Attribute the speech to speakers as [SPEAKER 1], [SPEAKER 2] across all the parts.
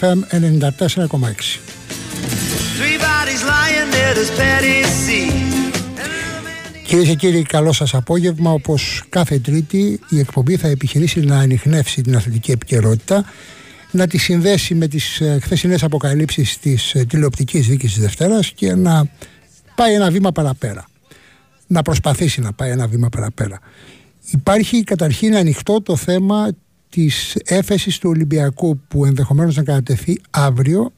[SPEAKER 1] FM 94,6. Κυρίες και κύριοι, καλό σας απόγευμα. Όπως κάθε Τρίτη, η εκπομπή θα επιχειρήσει να ανοιχνεύσει την αθλητική επικαιρότητα, να τη συνδέσει με τις ε, χθεσινές αποκαλύψεις της ε, τηλεοπτικής δίκης της Δευτέρας και να πάει ένα βήμα παραπέρα. Να προσπαθήσει να πάει ένα βήμα παραπέρα. Υπάρχει καταρχήν ανοιχτό το θέμα της έφεσης του Ολυμπιακού που ενδεχομένως να κατατεθεί αύριο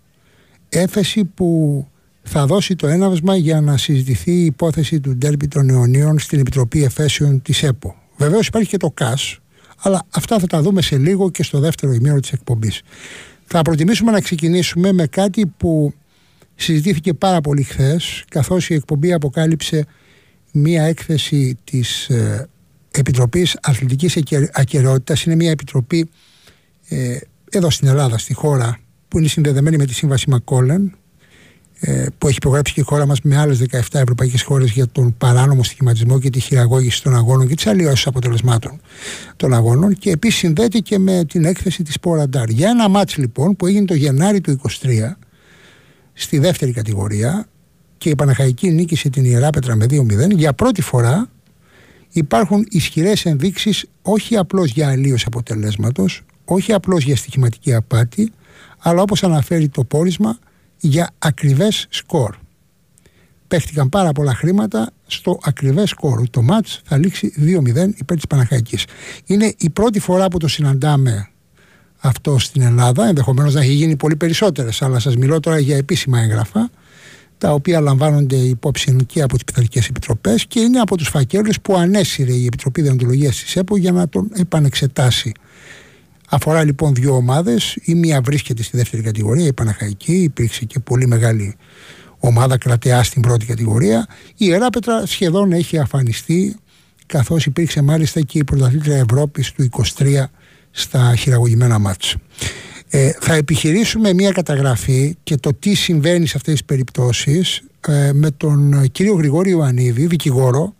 [SPEAKER 1] έφεση που θα δώσει το έναυσμα για να συζητηθεί η υπόθεση του ντέρμπι των αιωνίων στην Επιτροπή Εφέσεων της ΕΠΟ. Βεβαίως υπάρχει και το ΚΑΣ, αλλά αυτά θα τα δούμε σε λίγο και στο δεύτερο ημίρο της εκπομπής. Θα προτιμήσουμε να ξεκινήσουμε με κάτι που συζητήθηκε πάρα πολύ χθες, καθώς η εκπομπή αποκάλυψε μία έκθεση της ε, Επιτροπής Αθλητικής Ακαιρεότητας. Είναι μια επιτροπή ε, εδώ στην Ελλάδα, στη χώρα, που είναι συνδεδεμένη με τη Σύμβαση Μακόλεν, ε, που έχει υπογράψει και η χώρα μας με άλλες 17 ευρωπαϊκές χώρες για τον παράνομο στοιχηματισμό και τη χειραγώγηση των αγώνων και τις αλλοιώσεις αποτελεσμάτων των αγώνων και επίσης συνδέεται και με την έκθεση της Ποραντάρ. Για ένα μάτς λοιπόν που έγινε το Γενάρη του 23 στη δεύτερη κατηγορία και η Παναχαϊκή νίκησε την Ιερά Πέτρα με 2-0 για πρώτη φορά υπάρχουν ισχυρές ενδείξεις όχι απλώς για αλλίωση αποτελέσματος, όχι απλώς για στοιχηματική απάτη, αλλά όπως αναφέρει το πόρισμα για ακριβές σκορ. Παίχτηκαν πάρα πολλά χρήματα στο ακριβές σκορ. Το μάτς θα λήξει 2-0 υπέρ της Παναχαϊκής. Είναι η πρώτη φορά που το συναντάμε αυτό στην Ελλάδα, ενδεχομένως να έχει γίνει πολύ περισσότερες, αλλά σας μιλώ τώρα για επίσημα έγγραφα τα οποία λαμβάνονται υπόψη και από τις πειθαρχικές επιτροπές και είναι από τους φακέλους που ανέσυρε η Επιτροπή Διοντολογίας της ΕΠΟ για να τον επανεξετάσει. Αφορά λοιπόν δύο ομάδες. Η μία βρίσκεται στη δεύτερη κατηγορία, η Παναχαϊκή. Υπήρξε και πολύ μεγάλη ομάδα κρατεά στην πρώτη κατηγορία. Η Ιεράπετρα σχεδόν έχει αφανιστεί, καθώς υπήρξε μάλιστα και η πρωταθλήτρια Ευρώπης του 23 στα χειραγωγημένα μάτια. Ε, θα επιχειρήσουμε μια καταγραφή και το τι συμβαίνει σε αυτές τις περιπτώσεις ε, με τον κύριο Γρηγόρη Ιωαννίδη, δικηγόρο,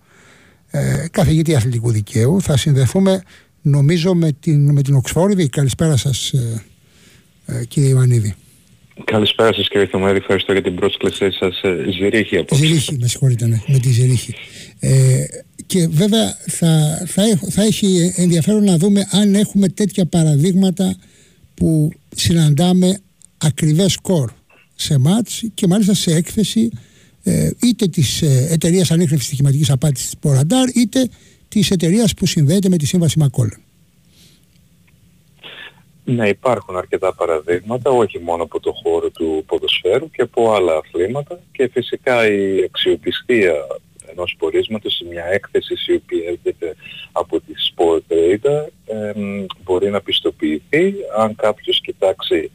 [SPEAKER 1] ε, καθηγητή αθλητικού δικαίου. Θα συνδεθούμε νομίζω με την, με την Οξφόρδη. Καλησπέρα σας ε, ε, κύριε Ιωαννίδη.
[SPEAKER 2] Καλησπέρα σας κύριε Θωμάρη, ευχαριστώ για την πρόσκλησή σας. Ε, Ζηρίχη
[SPEAKER 1] απόψε. Ζηρίχη, με συγχωρείτε, ναι, με τη Ζηρίχη. Ε, και βέβαια θα, θα, θα έχει ενδιαφέρον να δούμε αν έχουμε τέτοια παραδείγματα που συναντάμε ακριβές σκορ σε μάτς και μάλιστα σε έκθεση ε, είτε της ε, εταιρείας ανείχνευσης στοιχηματικής απάτης της Ποραντάρ είτε της εταιρείας που συνδέεται με τη Σύμβαση Μακόλεν.
[SPEAKER 2] Ναι, υπάρχουν αρκετά παραδείγματα, όχι μόνο από το χώρο του ποδοσφαίρου και από άλλα αθλήματα και φυσικά η αξιοπιστία ενός πορίσματος, μια έκθεση η οποία έρχεται από τη Sport Data μπορεί να πιστοποιηθεί αν κάποιος κοιτάξει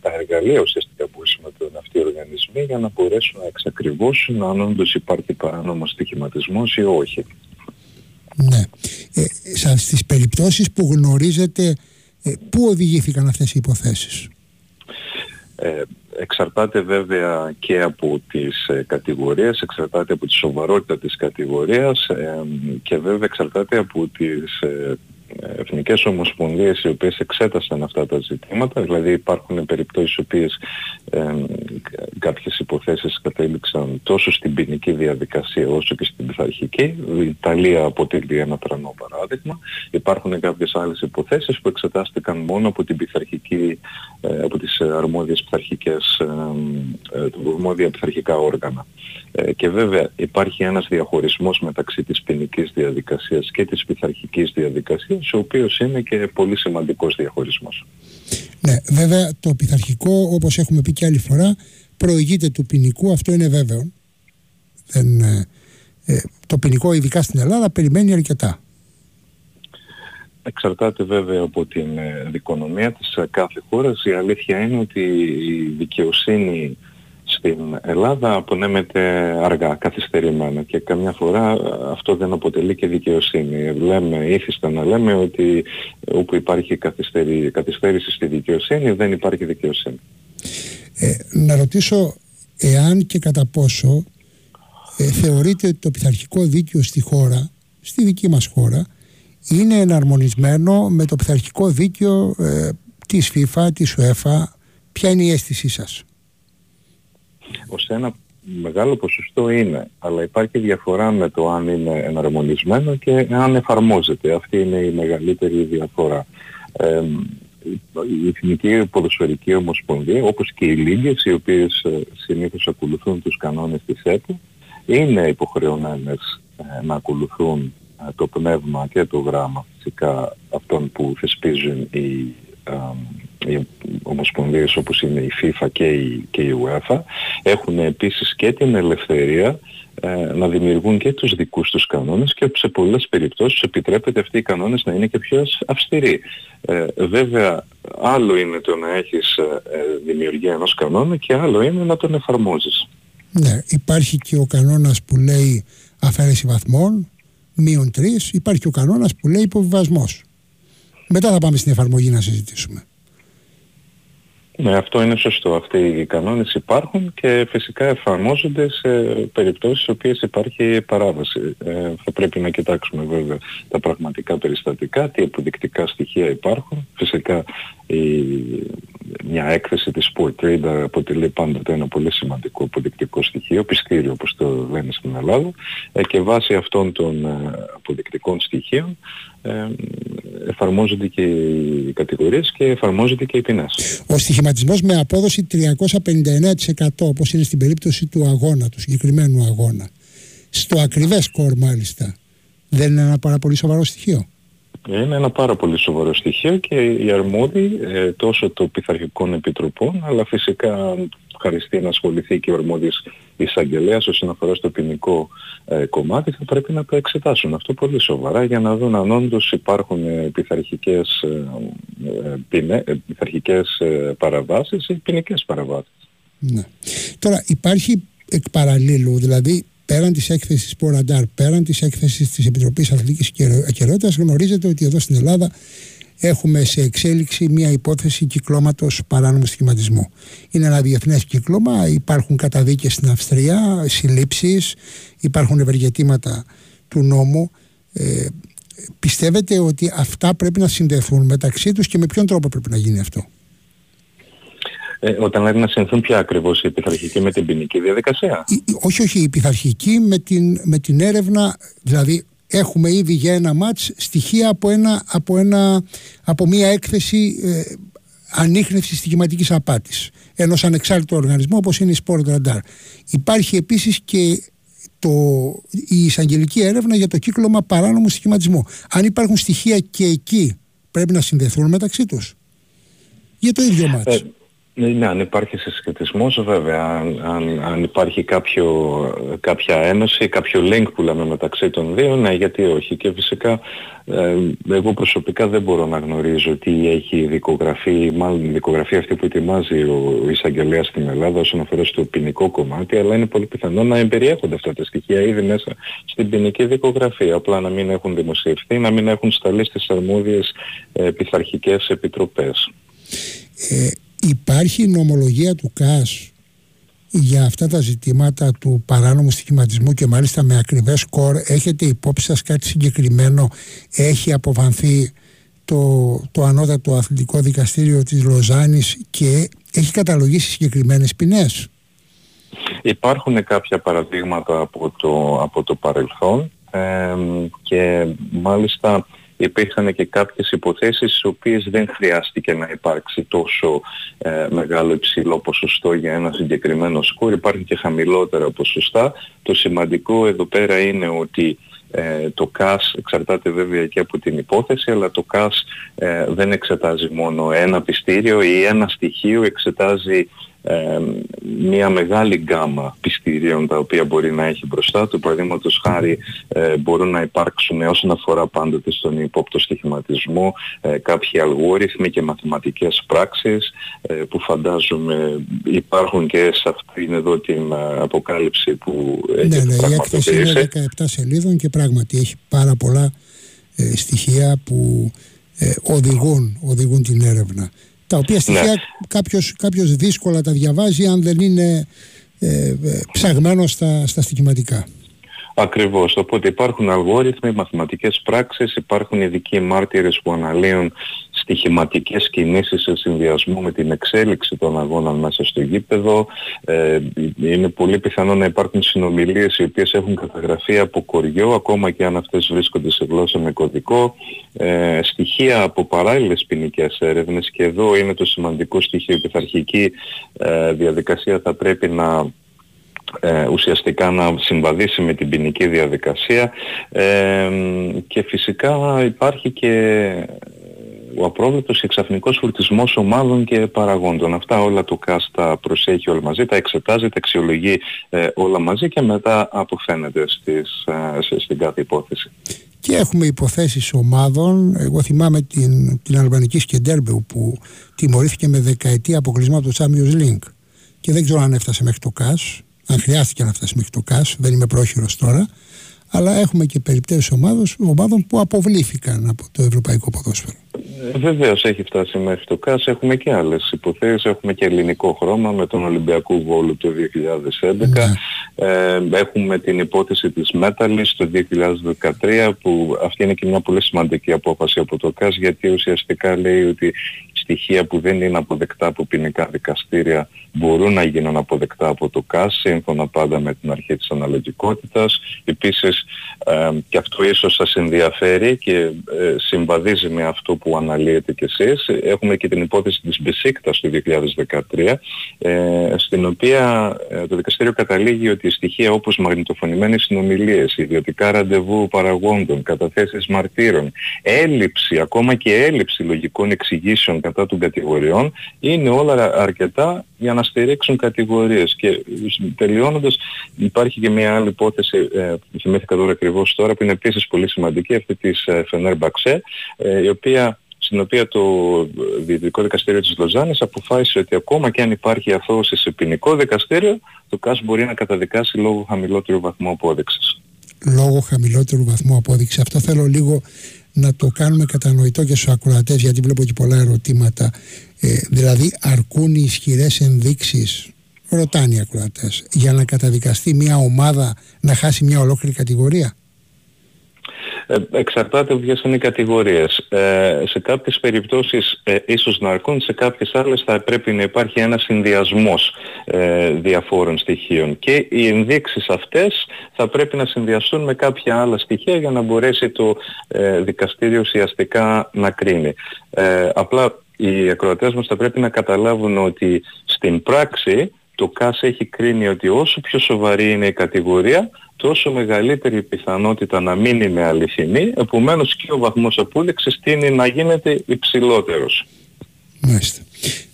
[SPEAKER 2] τα εργαλεία ουσιαστικά που χρησιμοποιούν αυτοί οι οργανισμοί για να μπορέσουν να εξακριβώσουν αν όντως υπάρχει παράνομος στοιχηματισμός ή όχι.
[SPEAKER 1] Ναι. Ε, στις περιπτώσεις που γνωρίζετε ε, πού οδηγήθηκαν αυτές οι υποθέσεις;
[SPEAKER 2] Ε, εξαρτάται βέβαια και από τις ε, κατηγορίες, εξαρτάται από τη σοβαρότητα της κατηγορίας ε, και βέβαια εξαρτάται από τις ε, εθνικές ομοσπονδίες οι οποίες εξέτασαν αυτά τα ζητήματα, δηλαδή υπάρχουν περιπτώσεις οι οποίες ε, κάποιες υποθέσεις κατέληξαν τόσο στην ποινική διαδικασία όσο και στην πειθαρχική. Η Ιταλία αποτελεί ένα τρανό παράδειγμα. Υπάρχουν κάποιες άλλες υποθέσεις που εξετάστηκαν μόνο από την πειθαρχική, ε, από τις αρμόδιες πειθαρχικές, ε, ε, αρμόδια πειθαρχικά όργανα. Ε, και βέβαια υπάρχει ένας διαχωρισμός μεταξύ της ποινικής διαδικασίας και της πειθαρχικής διαδικασίας, ο οποίος είναι και πολύ σημαντικός διαχωρισμός.
[SPEAKER 1] Ναι, βέβαια το πειθαρχικό, όπως έχουμε πει και άλλη φορά, προηγείται του ποινικού, αυτό είναι βέβαιο. Δεν, ε, ε, το ποινικό, ειδικά στην Ελλάδα, περιμένει αρκετά.
[SPEAKER 2] Εξαρτάται βέβαια από την δικονομία της κάθε χώρας. Η αλήθεια είναι ότι η δικαιοσύνη στην Ελλάδα απονέμεται αργά, καθυστερημένα και καμιά φορά αυτό δεν αποτελεί και δικαιοσύνη. Λέμε, ήθιστα να λέμε ότι όπου υπάρχει καθυστέρηση στη δικαιοσύνη δεν υπάρχει δικαιοσύνη.
[SPEAKER 1] Ε, να ρωτήσω εάν και κατά πόσο ε, θεωρείτε ότι το πειθαρχικό δίκαιο στη χώρα, στη δική μας χώρα, είναι εναρμονισμένο με το πειθαρχικό δίκαιο ε, της FIFA, της UEFA, ποια είναι η αίσθησή σας;
[SPEAKER 2] Ως ένα μεγάλο ποσοστό είναι, αλλά υπάρχει διαφορά με το αν είναι εναρμονισμένο και αν εφαρμόζεται. Αυτή είναι η μεγαλύτερη διαφορά. Ε, η Εθνική Ποδοσφαιρική Ομοσπονδία, όπως και οι λίγες, οι οποίες ε, συνήθως ακολουθούν τους κανόνες της ΕΠΟ, είναι υποχρεωμένες ε, να ακολουθούν ε, το πνεύμα και το γράμμα φυσικά αυτών που θεσπίζουν οι, οι ομοσπονδίες όπως είναι η FIFA και η, και η UEFA. Έχουν επίσης και την ελευθερία ε, να δημιουργούν και τους δικούς τους κανόνες και σε πολλές περιπτώσεις επιτρέπεται αυτοί οι κανόνες να είναι και πιο αυστηροί. Ε, βέβαια άλλο είναι το να έχεις ε, δημιουργία ενός κανόνα και άλλο είναι να τον εφαρμόζεις.
[SPEAKER 1] Ναι, υπάρχει και ο κανόνας που λέει αφαίρεση βαθμών, μείον τρεις, υπάρχει και ο κανόνας που λέει υποβιβασμός. Μετά θα πάμε στην εφαρμογή να συζητήσουμε.
[SPEAKER 2] Ναι, αυτό είναι σωστό. Αυτοί οι κανόνες υπάρχουν και φυσικά εφαρμόζονται σε περιπτώσεις στις οποίες υπάρχει παράβαση. Ε, θα πρέπει να κοιτάξουμε βέβαια τα πραγματικά περιστατικά, τι αποδεικτικά στοιχεία υπάρχουν. Φυσικά η, μια έκθεση της Sport Trader αποτελεί πάντοτε ένα πολύ σημαντικό αποδεικτικό στοιχείο, πιστήριο όπως το λένε στην Ελλάδα ε, και βάσει αυτών των ε, αποδεικτικών στοιχείων ε, εφαρμόζονται και οι κατηγορίες και εφαρμόζονται και οι ποινές.
[SPEAKER 1] Ο στοιχηματισμός με απόδοση 359% όπως είναι στην περίπτωση του αγώνα, του συγκεκριμένου αγώνα. Στο ακριβές σκορ μάλιστα. Δεν είναι ένα πάρα πολύ σοβαρό στοιχείο.
[SPEAKER 2] Είναι ένα πάρα πολύ σοβαρό στοιχείο και οι αρμόδιοι ε, τόσο των πειθαρχικών επιτροπών αλλά φυσικά χαριστεί να ασχοληθεί και ο αρμόδιος εισαγγελέας όσον αφορά στο ποινικό ε, κομμάτι θα πρέπει να το εξετάσουν αυτό πολύ σοβαρά για να δουν αν όντως υπάρχουν ε, πειθαρχικές, ε, ε πειθαρχικές ε, παραβάσεις ή ποινικές παραβάσεις.
[SPEAKER 1] Ναι. Τώρα υπάρχει εκ παραλλήλου, δηλαδή πέραν της έκθεσης Ποραντάρ, πέραν της έκθεσης της Επιτροπής Αθλητικής Ακαιρότητας γνωρίζετε ότι εδώ στην Ελλάδα έχουμε σε εξέλιξη μια υπόθεση κυκλώματος παράνομου σχηματισμού. Είναι ένα διεθνές κύκλωμα, υπάρχουν καταδίκες στην Αυστρία, συλλήψεις, υπάρχουν ευεργετήματα του νόμου. Ε, πιστεύετε ότι αυτά πρέπει να συνδεθούν μεταξύ τους και με ποιον τρόπο πρέπει να γίνει αυτό;
[SPEAKER 2] Ε, όταν λέτε να συνθούν πια ακριβώς η πειθαρχική με την ποινική διαδικασία.
[SPEAKER 1] όχι, όχι, η πειθαρχική με την, με την έρευνα, δηλαδή έχουμε ήδη για ένα μάτς στοιχεία από, ένα, από, ένα, από μια έκθεση ε, ανείχνευσης στοιχηματικής απάτης ενός ανεξάρτητου οργανισμού όπως είναι η Sport Radar. Υπάρχει επίσης και το, η εισαγγελική έρευνα για το κύκλωμα παράνομου στοιχηματισμού. Αν υπάρχουν στοιχεία και εκεί πρέπει να συνδεθούν μεταξύ τους για το ίδιο μάτς. Ε,
[SPEAKER 2] ναι, αν υπάρχει συσχετισμός βέβαια, αν, αν, υπάρχει κάποιο, κάποια ένωση, κάποιο link που λέμε μεταξύ των δύο, ναι γιατί όχι. Και φυσικά ε, εγώ προσωπικά δεν μπορώ να γνωρίζω τι έχει η δικογραφή, μάλλον η δικογραφή αυτή που ετοιμάζει ο εισαγγελέας στην Ελλάδα όσον αφορά στο ποινικό κομμάτι, αλλά είναι πολύ πιθανό να εμπεριέχονται αυτά τα στοιχεία ήδη μέσα στην ποινική δικογραφία, απλά να μην έχουν δημοσιευθεί, να μην έχουν σταλεί στις αρμόδιες ε, πειθαρχικές επιτροπές.
[SPEAKER 1] Ε, Υπάρχει νομολογία του ΚΑΣ για αυτά τα ζητήματα του παράνομου στοιχηματισμού και μάλιστα με ακριβές σκορ; Έχετε υπόψη σας κάτι συγκεκριμένο; Έχει αποφανθεί το, το ανώτατο αθλητικό δικαστήριο της Λοζάνης και έχει καταλογίσει συγκεκριμένες ποινές;
[SPEAKER 2] Υπάρχουν κάποια παραδείγματα από το, από το παρελθόν και μάλιστα υπήρχαν και κάποιες υποθέσεις στις οποίες δεν χρειάστηκε να υπάρξει τόσο ε, μεγάλο υψηλό ποσοστό για ένα συγκεκριμένο σκορ. Υπάρχουν και χαμηλότερα ποσοστά. Το σημαντικό εδώ πέρα είναι ότι ε, το ΚΑΣ εξαρτάται βέβαια και από την υπόθεση, αλλά το ΚΑΣ ε, δεν εξετάζει μόνο ένα πιστήριο ή ένα στοιχείο, εξετάζει μια μεγάλη γκάμα πιστηρίων τα οποία μπορεί να έχει μπροστά του. Παραδείγματος χάρη ε, μπορούν να υπάρξουν όσον αφορά πάντοτε στον υπόπτο στοιχηματισμό ε, κάποιοι αλγόριθμοι και μαθηματικές πράξεις ε, που φαντάζομαι υπάρχουν και σε αυτήν εδώ την αποκάλυψη που έχει
[SPEAKER 1] Ναι, ναι, η έκθεση είναι 17 σελίδων και πράγματι έχει πάρα πολλά στοιχεία που οδηγούν, οδηγούν την έρευνα τα οποία στοιχεία ναι. κάποιος, κάποιος δύσκολα τα διαβάζει αν δεν είναι ε, ε, ψαγμένος στα, στα στοιχηματικά.
[SPEAKER 2] Ακριβώς. Οπότε υπάρχουν αλγόριθμοι, μαθηματικές πράξεις, υπάρχουν ειδικοί μάρτυρες που αναλύουν στοιχηματικές κινήσεις σε συνδυασμό με την εξέλιξη των αγώνων μέσα στο γήπεδο. Ε, είναι πολύ πιθανό να υπάρχουν συνομιλίες οι οποίες έχουν καταγραφεί από κοριό, ακόμα και αν αυτές βρίσκονται σε γλώσσα με κωδικό. Ε, στοιχεία από παράλληλες ποινικές έρευνες και εδώ είναι το σημαντικό στοιχείο. Η πειθαρχική ε, διαδικασία θα πρέπει να ε, ουσιαστικά να συμβαδίσει με την ποινική διαδικασία ε, και φυσικά υπάρχει και ο απρόβλεπτος εξαφνικός φορτισμός ομάδων και παραγόντων. Αυτά όλα το ΚΑΣ τα προσέχει όλα μαζί, τα εξετάζει, τα αξιολογεί ε, όλα μαζί και μετά αποφαίνεται στις, ε, στην κάθε υπόθεση.
[SPEAKER 1] Και έχουμε υποθέσεις ομάδων. Εγώ θυμάμαι την, την Αλβανική Σκεντέρμπεου που τιμωρήθηκε με δεκαετία αποκλεισμός από το Champions League. Και δεν ξέρω αν έφτασε μέχρι το ΚΑΣ αν χρειάστηκε να φτάσει μέχρι το ΚΑΣ, δεν είμαι πρόχειρος τώρα, αλλά έχουμε και περιπτώσεις ομάδων που αποβλήθηκαν από το ευρωπαϊκό ποδόσφαιρο.
[SPEAKER 2] Ε, Βεβαίως έχει φτάσει μέχρι το ΚΑΣ. Έχουμε και άλλες υποθέσεις. Έχουμε και ελληνικό χρώμα με τον Ολυμπιακό Βόλο το 2011. Ναι. Ε, έχουμε την υπόθεση της Μέταλης το 2013 που αυτή είναι και μια πολύ σημαντική απόφαση από το ΚΑΣ γιατί ουσιαστικά λέει ότι στοιχεία που δεν είναι αποδεκτά από ποινικά δικαστήρια μπορούν να γίνουν αποδεκτά από το ΚΑΣ σύμφωνα πάντα με την αρχή της αναλογικότητας. Επίσης ε, και αυτό ίσως σας ενδιαφέρει και ε, συμβαδίζει με αυτό που αναλύετε κι εσείς. Έχουμε και την υπόθεση της Μπεσίκτας του 2013 ε, στην οποία ε, το δικαστήριο καταλήγει ότι οι στοιχεία όπως μαγνητοφωνημένες συνομιλίες, ιδιωτικά ραντεβού παραγόντων, καταθέσεις μαρτύρων, έλλειψη, ακόμα και έλλειψη λογικών εξηγήσεων κατά των κατηγοριών είναι όλα αρκετά για να στηρίξουν κατηγορίες. Και τελειώνοντας υπάρχει και μια άλλη υπόθεση ε, που θυμήθηκα τώρα ακριβώς τώρα που είναι επίσης πολύ σημαντική αυτή της ε, Φενέρ Μπαξέ η οποία στην οποία το Διοικητικό Δικαστήριο της Λοζάνης αποφάσισε ότι ακόμα και αν υπάρχει αθώωση σε ποινικό δικαστήριο, το ΚΑΣ μπορεί να καταδικάσει λόγω χαμηλότερου βαθμού απόδειξης.
[SPEAKER 1] Λόγω χαμηλότερου βαθμού απόδειξης. Αυτό θέλω λίγο να το κάνουμε κατανοητό και στους ακροατές γιατί βλέπω και πολλά ερωτήματα. Ε, δηλαδή αρκούν οι ισχυρές ενδείξεις ρωτάνε οι ακροατές για να καταδικαστεί μια ομάδα να χάσει μια ολόκληρη κατηγορία;
[SPEAKER 2] Ε, εξαρτάται από ποιες είναι οι κατηγορίες. Ε, σε κάποιες περιπτώσεις ε, ίσως να αρκούν, σε κάποιες άλλες θα πρέπει να υπάρχει ένα συνδυασμός ε, διαφόρων στοιχείων. Και οι ενδείξεις αυτές θα πρέπει να συνδυαστούν με κάποια άλλα στοιχεία για να μπορέσει το ε, δικαστήριο ουσιαστικά να κρίνει. απλά οι ακροατές μας θα πρέπει να καταλάβουν ότι στην πράξη το ΚΑΣ έχει κρίνει ότι όσο πιο σοβαρή είναι η κατηγορία, τόσο μεγαλύτερη η πιθανότητα να μην είναι αληθινή, επομένως και ο βαθμός απόλυξης τίνει να γίνεται υψηλότερος.
[SPEAKER 1] Μάλιστα.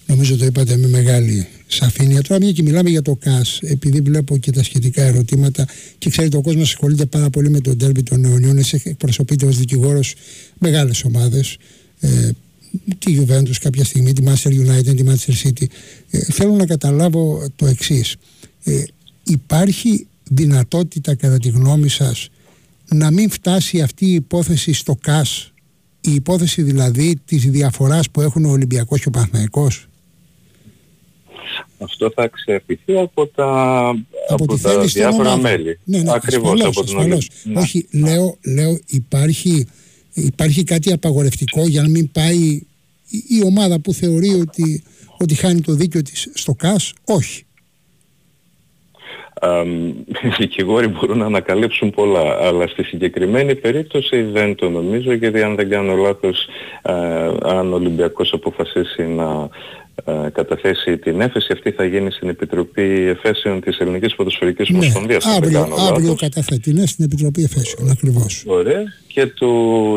[SPEAKER 1] Νομίζω το είπατε με μεγάλη σαφήνεια. Τώρα μια και μιλάμε για το ΚΑΣ, επειδή βλέπω και τα σχετικά ερωτήματα και ξέρετε ο κόσμος ασχολείται πάρα πολύ με τον τέρμι των αιωνιών, εσύ εκπροσωπείται ως δικηγόρος μεγάλες ομάδες, ε, τη Juventus κάποια στιγμή, τη Manchester United, τη Manchester City. Ε, θέλω να καταλάβω το εξής. Ε, υπάρχει δυνατότητα κατά τη γνώμη σας να μην φτάσει αυτή η υπόθεση στο ΚΑΣ η υπόθεση δηλαδή της διαφοράς που έχουν ο Ολυμπιακός και ο Παναθηναϊκός
[SPEAKER 2] αυτό θα εξαρτηθεί από τα, από, από τα διάφορα μέλη.
[SPEAKER 1] Ναι, ναι, Ακριβώς από τον ναι. Όχι, λέω, λέω υπάρχει, υπάρχει κάτι απαγορευτικό για να μην πάει η, ομάδα που θεωρεί ότι, ότι χάνει το δίκιο της στο ΚΑΣ. Όχι
[SPEAKER 2] οι δικηγόροι μπορούν να ανακαλύψουν πολλά, αλλά στη συγκεκριμένη περίπτωση δεν το νομίζω, γιατί αν δεν κάνω λάθος, αν ο Ολυμπιακός αποφασίσει να καταθέσει την έφεση, αυτή θα γίνει στην Επιτροπή Εφέσεων της Ελληνικής Ποδοσφαιρικής
[SPEAKER 1] ναι, Ομοσπονδίας. Αύριο, αύριο καταθέτει, ναι, στην Επιτροπή Εφέσεων, ακριβώς.
[SPEAKER 2] Ωραία. Και το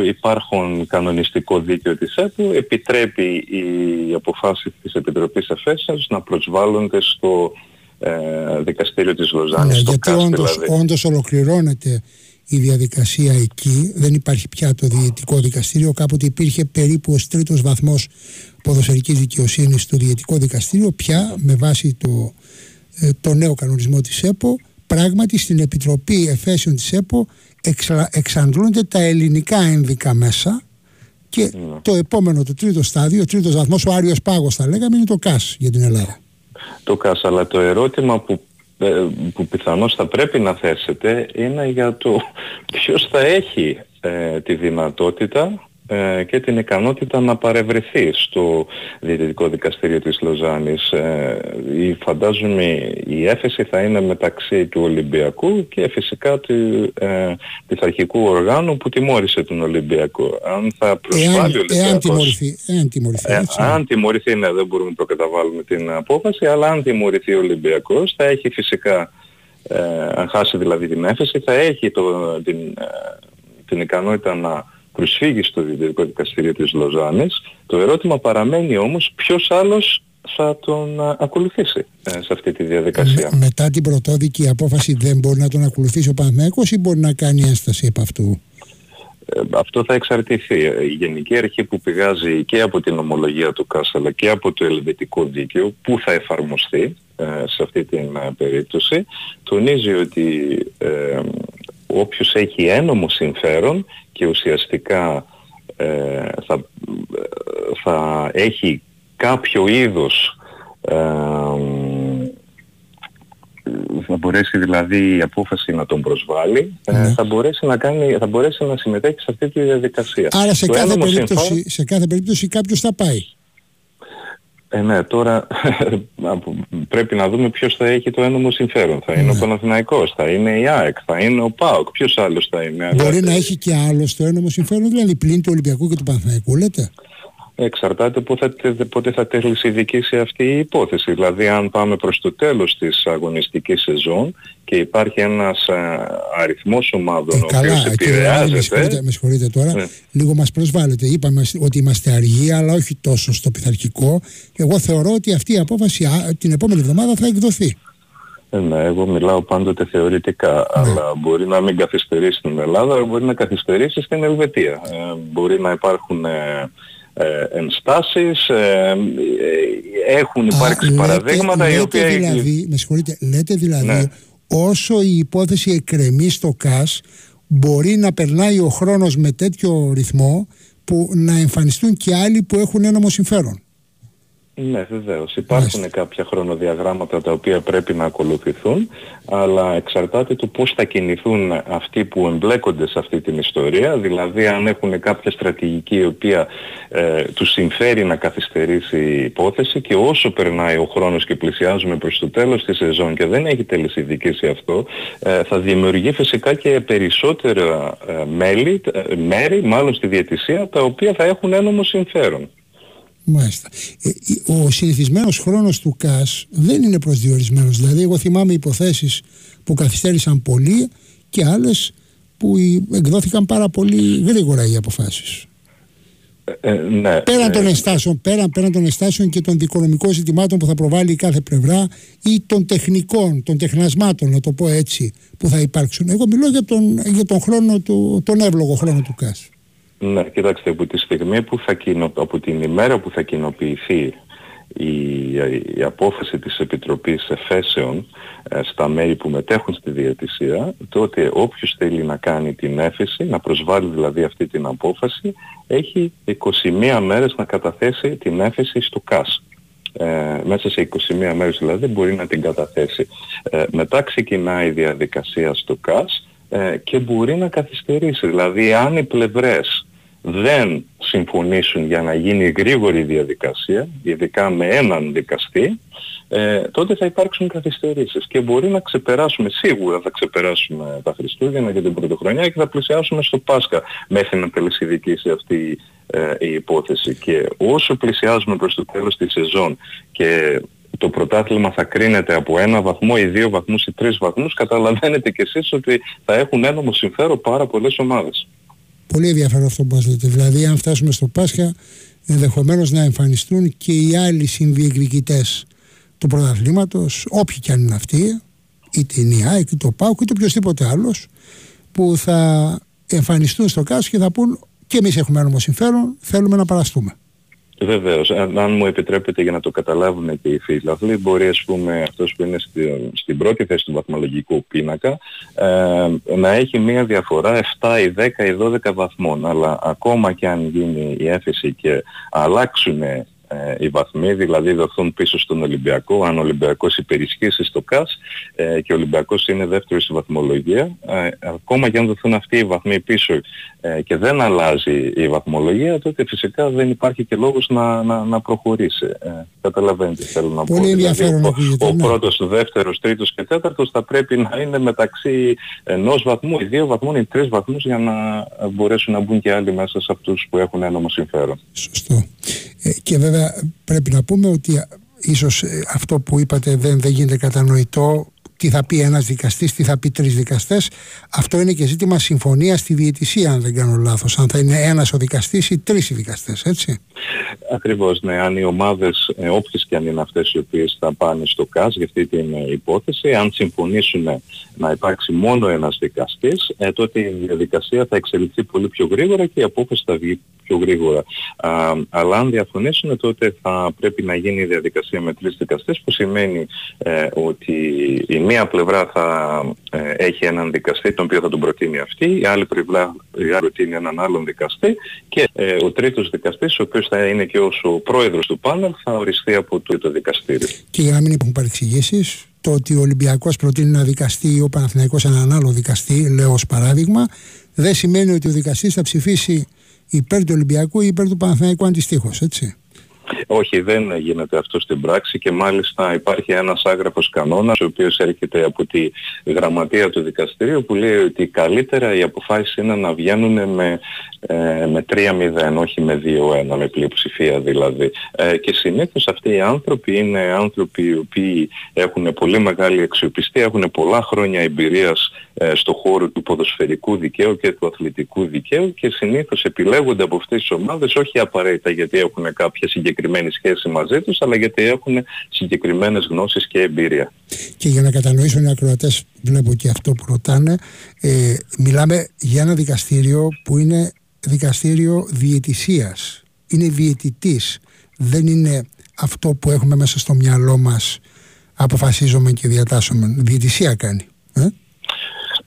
[SPEAKER 2] υπάρχον κανονιστικό δίκαιο της ΕΠΟ επιτρέπει οι αποφάσεις της Επιτροπής Εφέσεων να προσβάλλονται στο ε, δικαστήριο της Λοζάνης. Ναι,
[SPEAKER 1] γιατί όντως, δηλαδή. όντως ολοκληρώνεται η διαδικασία εκεί, δεν υπάρχει πια το διαιτικό δικαστήριο, κάποτε υπήρχε περίπου ως τρίτος βαθμός ποδοσφαιρικής δικαιοσύνης στο διαιτικό δικαστήριο, πια με βάση το, ε, το νέο κανονισμό της ΕΠΟ, πράγματι στην Επιτροπή Εφέσεων της ΕΠΟ εξα, εξαντλούνται τα ελληνικά ένδικα μέσα και ναι. το επόμενο, το τρίτο στάδιο, ο τρίτος βαθμός, ο Άριος Πάγος θα λέγαμε, είναι το ΚΑΣ για την Ελλάδα
[SPEAKER 2] το ΚΑΣ. Αλλά το ερώτημα που, ε, που πιθανώς θα πρέπει να θέσετε είναι για το ποιος θα έχει ε, τη δυνατότητα ε, και την ικανότητα να παρευρεθεί στο Διαιτητικό Δικαστήριο της Λοζάνης. Ε, φαντάζομαι η έφεση θα είναι μεταξύ του Ολυμπιακού και φυσικά του ε, πειθαρχικού οργάνου που τιμώρησε τον Ολυμπιακό. Αν θα προσβάλλει
[SPEAKER 1] εάν,
[SPEAKER 2] ο Ολυμπιακός...
[SPEAKER 1] Εάν τιμωρηθεί, εάν τιμωρηθεί,
[SPEAKER 2] ε, αν τιμωρηθεί, ναι, δεν μπορούμε να προκαταβάλουμε την απόφαση, αλλά αν τιμωρηθεί ο Ολυμπιακός θα έχει φυσικά, ε, αν χάσει δηλαδή την έφεση, θα έχει το, την, ε, την ικανότητα να προσφύγεις στο Διοικητικό Δικαστήριο της Λοζάνης. Το ερώτημα παραμένει όμως ποιος άλλος θα τον ακολουθήσει ε, σε αυτή τη διαδικασία.
[SPEAKER 1] μετά την πρωτόδικη απόφαση δεν μπορεί να τον ακολουθήσει ο Παναθηναϊκός ή μπορεί να κάνει ένσταση από αυτού;
[SPEAKER 2] Ε, αυτό θα εξαρτηθεί. Η Γενική Αρχή που πηγάζει και από την ομολογία του ΚΑΣ αλλά και από το ελβετικό δίκαιο που θα εφαρμοστεί ε, σε αυτή την περίπτωση τονίζει ότι ε, όποιος έχει ένομο συμφέρον και ουσιαστικά ε, θα, θα έχει κάποιο είδος ε, θα μπορέσει δηλαδή η απόφαση να τον προσβάλλει, ε, ναι. θα, μπορέσει να κάνει, θα μπορέσει να συμμετέχει σε αυτή τη διαδικασία.
[SPEAKER 1] Άρα σε, κάθε περίπτωση, σε κάθε περίπτωση κάποιος θα πάει.
[SPEAKER 2] Ε, ναι, τώρα πρέπει να δούμε ποιος θα έχει το ένομο συμφέρον. Θα είναι ναι. ο Παναθηναϊκός, θα είναι η ΑΕΚ, θα είναι ο ΠΑΟΚ. Ποιος άλλος θα είναι.
[SPEAKER 1] Μπορεί να έχει και άλλος το ένομο συμφέρον, δηλαδή πλην του Ολυμπιακού και του Παναθηναϊκού, λέτε.
[SPEAKER 2] Εξαρτάται πότε θα, πότε θα τελεσιδικήσει αυτή η υπόθεση. Δηλαδή αν πάμε προς το τέλος της αγωνιστικής σεζόν και υπάρχει ένας α, αριθμός ομάδων
[SPEAKER 1] ε, ο οποίος επηρεάζεται... Με συγχωρείτε, με συγχωρείτε τώρα, ναι. λίγο μας προσβάλλετε. Είπαμε ότι είμαστε αργοί αλλά όχι τόσο στο πειθαρχικό. Εγώ θεωρώ ότι αυτή η απόφαση την επόμενη εβδομάδα θα εκδοθεί.
[SPEAKER 2] Ε, ναι, εγώ μιλάω πάντοτε θεωρητικά, ναι. αλλά μπορεί να μην καθυστερήσει στην Ελλάδα, μπορεί να καθυστερήσει στην Ελβετία. Ε, μπορεί να υπάρχουν ε, ε, ενστάσεις, ε, ε, έχουν υπάρξει παραδείγματα
[SPEAKER 1] λέτε, οι οποία... Δηλαδή, με συγχωρείτε, λέτε δηλαδή ναι. όσο η υπόθεση εκκρεμεί στο ΚΑΣ μπορεί να περνάει ο χρόνος με τέτοιο ρυθμό που να εμφανιστούν και άλλοι που έχουν ένομο συμφέρον.
[SPEAKER 2] Ναι, βεβαίως. Υπάρχουν κάποια χρονοδιαγράμματα τα οποία πρέπει να ακολουθηθούν, αλλά εξαρτάται του πώς θα κινηθούν αυτοί που εμπλέκονται σε αυτή την ιστορία, δηλαδή αν έχουν κάποια στρατηγική η οποία ε, τους συμφέρει να καθυστερήσει η υπόθεση και όσο περνάει ο χρόνος και πλησιάζουμε προς το τέλος της σεζόν και δεν έχει τελεσιδικήσει αυτό, ε, θα δημιουργεί φυσικά και περισσότερα ε, μέλη, ε, μέρη, μάλλον στη διαιτησία, τα οποία θα έχουν ένομο συμφέρον.
[SPEAKER 1] Μάλιστα. Ε, ο συνηθισμένος χρόνος του ΚΑΣ δεν είναι προσδιορισμένος. Δηλαδή, εγώ θυμάμαι υποθέσεις που καθυστέρησαν πολύ και άλλες που εκδόθηκαν πάρα πολύ γρήγορα οι αποφάσεις.
[SPEAKER 2] Ε, ε ναι,
[SPEAKER 1] πέραν, των ενστάσεων, πέραν, πέραν των ενστάσεων και των δικονομικών ζητημάτων που θα προβάλλει κάθε πλευρά ή των τεχνικών, των τεχνασμάτων, να το πω έτσι, που θα υπάρξουν. Εγώ μιλώ για τον, για τον χρόνο του, τον εύλογο χρόνο του ΚΑΣ.
[SPEAKER 2] Ναι, κοιτάξτε, από τη στιγμή που θα κοινο... από την ημέρα που θα κοινοποιηθεί η, η απόφαση της Επιτροπής Εφέσεων ε, στα μέρη που μετέχουν στη διαιτησία, τότε όποιος θέλει να κάνει την έφεση, να προσβάλλει δηλαδή αυτή την απόφαση, έχει 21 μέρες να καταθέσει την έφεση στο ΚΑΣ. Ε, μέσα σε 21 μέρες δηλαδή μπορεί να την καταθέσει. Ε, μετά ξεκινάει η διαδικασία στο ΚΑΣ ε, και μπορεί να καθυστερήσει. Δηλαδή αν οι πλευρές δεν συμφωνήσουν για να γίνει γρήγορη διαδικασία, ειδικά με έναν δικαστή, ε, τότε θα υπάρξουν καθυστερήσεις και μπορεί να ξεπεράσουμε, σίγουρα θα ξεπεράσουμε τα Χριστούγεννα και την Πρωτοχρονιά και θα πλησιάσουμε στο Πάσχα μέχρι να τελεσιδικήσει αυτή ε, η υπόθεση. Και όσο πλησιάζουμε προς το τέλος της σεζόν και το πρωτάθλημα θα κρίνεται από ένα βαθμό ή δύο βαθμούς ή τρεις βαθμούς, καταλαβαίνετε κι εσείς ότι θα έχουν ένομο συμφέρον πάρα πολλές ομάδες.
[SPEAKER 1] Πολύ ενδιαφέρον αυτό που μας λέτε. Δηλαδή, αν φτάσουμε στο Πάσχα, ενδεχομένως να εμφανιστούν και οι άλλοι συνδιεκδικητές του πρωταθλήματος, όποιοι κι αν είναι αυτοί, είτε είναι η ΑΕΚ, είτε το ΠΑΟΚ, είτε οποιοδήποτε άλλος, που θα εμφανιστούν στο ΚΑΣ και θα πούν και εμείς έχουμε ένομο συμφέρον, θέλουμε να παραστούμε.
[SPEAKER 2] Βεβαίως. Αν μου επιτρέπετε για να το καταλάβουν και οι φίλαθλοι, μπορεί ας πούμε αυτός που είναι στην πρώτη θέση του βαθμολογικού πίνακα ε, να έχει μία διαφορά 7 ή 10 ή 12 βαθμών. Αλλά ακόμα και αν γίνει η έφεση και αλλάξουν ε, οι βαθμοί, δηλαδή δοθούν πίσω στον Ολυμπιακό, αν ο Ολυμπιακός υπερισχύσει στο ΚΑΣ ε, και ο Ολυμπιακός είναι δεύτερος στη βαθμολογία, ε, ακόμα και αν δοθούν αυτοί οι βαθμοί πίσω ε, και δεν αλλάζει η βαθμολογία, τότε φυσικά δεν υπάρχει και λόγος να, να, να προχωρήσει. Ε, καταλαβαίνετε θέλω να
[SPEAKER 1] Πολύ πω. Πολύ δηλαδή, ενδιαφέρον
[SPEAKER 2] δηλαδή, ο, ο, ναι. πρώτος, ο δεύτερος, τρίτος και τέταρτος θα πρέπει να είναι μεταξύ ενός βαθμού ή δύο βαθμών ή τρεις βαθμούς για να μπορέσουν να μπουν και άλλοι μέσα σε αυτούς που έχουν ένομο συμφέρον.
[SPEAKER 1] Σωστό. Ε, και βέβαια πρέπει να πούμε ότι ίσως ε, αυτό που είπατε δεν, δεν γίνεται κατανοητό τι θα πει ένας δικαστής, τι θα πει τρεις δικαστές. Αυτό είναι και ζήτημα συμφωνίας στη διαιτησία, αν δεν κάνω λάθος. Αν θα είναι ένας ο δικαστής ή τρεις οι δικαστές, έτσι.
[SPEAKER 2] Ακριβώς, ναι. Αν οι ομάδες, ε, όποιες και αν είναι αυτές οι οποίες θα πάνε στο ΚΑΣ για αυτή την ε, υπόθεση, αν συμφωνήσουν να υπάρξει μόνο ένας δικαστής, ε, τότε η διαδικασία θα εξελιχθεί πολύ πιο γρήγορα και η απόφαση θα βγει πιο γρήγορα. Α, αλλά αν διαφωνήσουν τότε θα πρέπει να γίνει η διαδικασία με τρεις δικαστές που σημαίνει ε, ότι η μία πλευρά θα ε, έχει έναν δικαστή τον οποίο θα τον προτείνει αυτή, η άλλη πλευρά η άλλη προτείνει έναν άλλον δικαστή και ε, ο τρίτος δικαστής ο οποίος θα είναι και ως ο πρόεδρος του πάνελ θα οριστεί από το, το δικαστήριο.
[SPEAKER 1] Και για να μην υπάρχουν παρεξηγήσεις, το ότι ο Ολυμπιακός προτείνει ένα δικαστή ή ο Παναθηναϊκός έναν άλλο δικαστή, λέω ως παράδειγμα, δεν σημαίνει ότι ο δικαστής θα ψηφίσει υπέρ του Ολυμπιακού ή υπέρ του Παναθηναϊκού αντιστοίχως, έτσι.
[SPEAKER 2] Όχι, δεν γίνεται αυτό στην πράξη και μάλιστα υπάρχει ένας άγραφος κανόνας ο οποίος έρχεται από τη γραμματεία του δικαστηρίου που λέει ότι καλύτερα οι αποφάσεις είναι να βγαίνουν με, ε, με 3-0, όχι με 2-1, με πλειοψηφία δηλαδή. Ε, και συνήθως αυτοί οι άνθρωποι είναι άνθρωποι οι οποίοι έχουν πολύ μεγάλη αξιοπιστία, έχουν πολλά χρόνια εμπειρίας ε, στο χώρο του ποδοσφαιρικού δικαίου και του αθλητικού δικαίου και συνήθως επιλέγονται από αυτές τις ομάδες όχι απαραίτητα γιατί έχουν κάποια συγκεκριμένη σχέση μαζί τους αλλά γιατί έχουν συγκεκριμένες γνώσεις και εμπειρία.
[SPEAKER 1] Και για να κατανοήσουν οι ακροατές, βλέπω και αυτό που ρωτάνε, ε, μιλάμε για ένα δικαστήριο που είναι δικαστήριο διαιτησίας. Είναι διαιτητής. Δεν είναι αυτό που έχουμε μέσα στο μυαλό μας αποφασίζουμε και διατάσσουμε. Διαιτησία κάνει. Ε;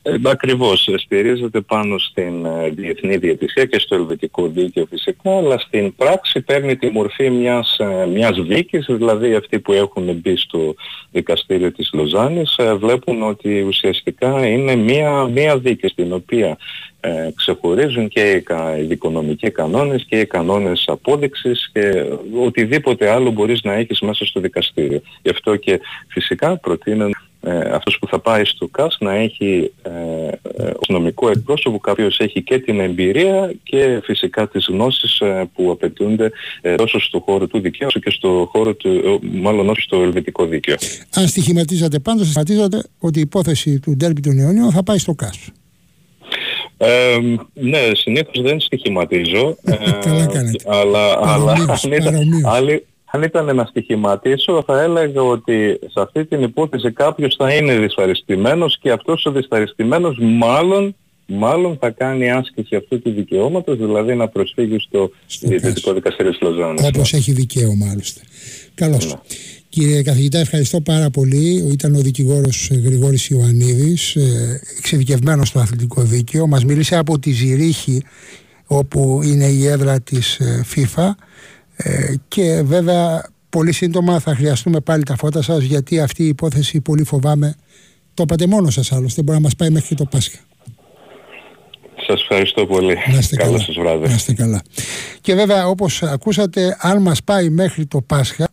[SPEAKER 2] Ε, ακριβώς, στηρίζεται πάνω στην ε, διεθνή διαιτησία και στο ελβετικό δίκαιο φυσικά, αλλά στην πράξη παίρνει τη μορφή μιας, ε, μιας δίκης, δηλαδή αυτοί που έχουν μπει στο δικαστήριο της Λοζάνης ε, βλέπουν ότι ουσιαστικά είναι μια, μια δίκη στην οποία ε, ξεχωρίζουν και οι δικονομικοί κανόνες και οι κανόνες απόδειξης και οτιδήποτε άλλο μπορείς να έχεις μέσα στο δικαστήριο. Γι' αυτό και φυσικά προτείνουν ε, αυτός που θα πάει στο ΚΑΣ να έχει ε, ε, ως νομικό εκπρόσωπο κάποιος έχει και την εμπειρία και φυσικά τις γνώσεις ε, που απαιτούνται ε, τόσο στο χώρο του δικαίου όσο και στο χώρο του, μάλλον όχι στο ελβετικό δίκαιο.
[SPEAKER 1] Αν στοιχηματίζατε πάντως, στοιχηματίζατε ότι η υπόθεση του Ντέρμπι των Ιωνίων θα πάει στο ΚΑΣ.
[SPEAKER 2] Ε, ναι, συνήθως δεν στοιχηματίζω.
[SPEAKER 1] Ε, Καλά κάνετε.
[SPEAKER 2] Αλλά, αλλά αν, αν ήταν να στοιχηματίσω θα έλεγα ότι σε αυτή την υπόθεση κάποιος θα είναι δυσαρεστημένος και αυτός ο δυσαρεστημένος μάλλον μάλλον θα κάνει άσκηση αυτού του δικαιώματος, δηλαδή να προσφύγει στο, στο Διεθνικό Δικαστήριο της Λοζάνης.
[SPEAKER 1] Όπως έχει δικαίωμα άλλωστε. Καλώς. Ναι. Κύριε καθηγητά, ευχαριστώ πάρα πολύ. Ήταν ο δικηγόρος Γρηγόρης Ιωαννίδης, ε, εξειδικευμένος στο αθλητικό δίκαιο. Μας μίλησε από τη Ζηρίχη, όπου είναι η έδρα της ε, FIFA ε, και βέβαια πολύ σύντομα θα χρειαστούμε πάλι τα φώτα σας γιατί αυτή η υπόθεση πολύ φοβάμαι το είπατε μόνο σας άλλωστε μπορεί να μας πάει μέχρι το Πάσχα.
[SPEAKER 2] Σας ευχαριστώ πολύ.
[SPEAKER 1] Να είστε Καλό καλά. σας βράδυ. Να είστε καλά. Και βέβαια όπως ακούσατε αν μας πάει μέχρι το Πάσχα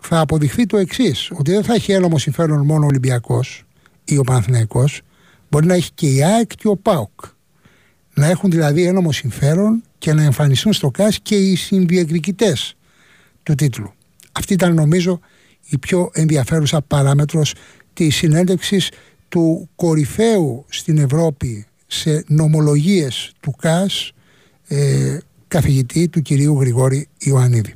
[SPEAKER 1] θα αποδειχθεί το εξής ότι δεν θα έχει έλομο συμφέρον μόνο ο Ολυμπιακός ή ο Παναθηναϊκός μπορεί να έχει και η ΑΕΚ και ο ΠΑΟΚ να έχουν δηλαδή ένομο συμφέρον και να εμφανιστούν στο ΚΑΣ και οι συνδιεκδικητές του τίτλου. Αυτή ήταν νομίζω η πιο ενδιαφέρουσα παράμετρος της συνέντευξης του κορυφαίου στην Ευρώπη σε νομολογίες του ΚΑΣ ε, καθηγητή του κυρίου Γρηγόρη Ιωαννίδη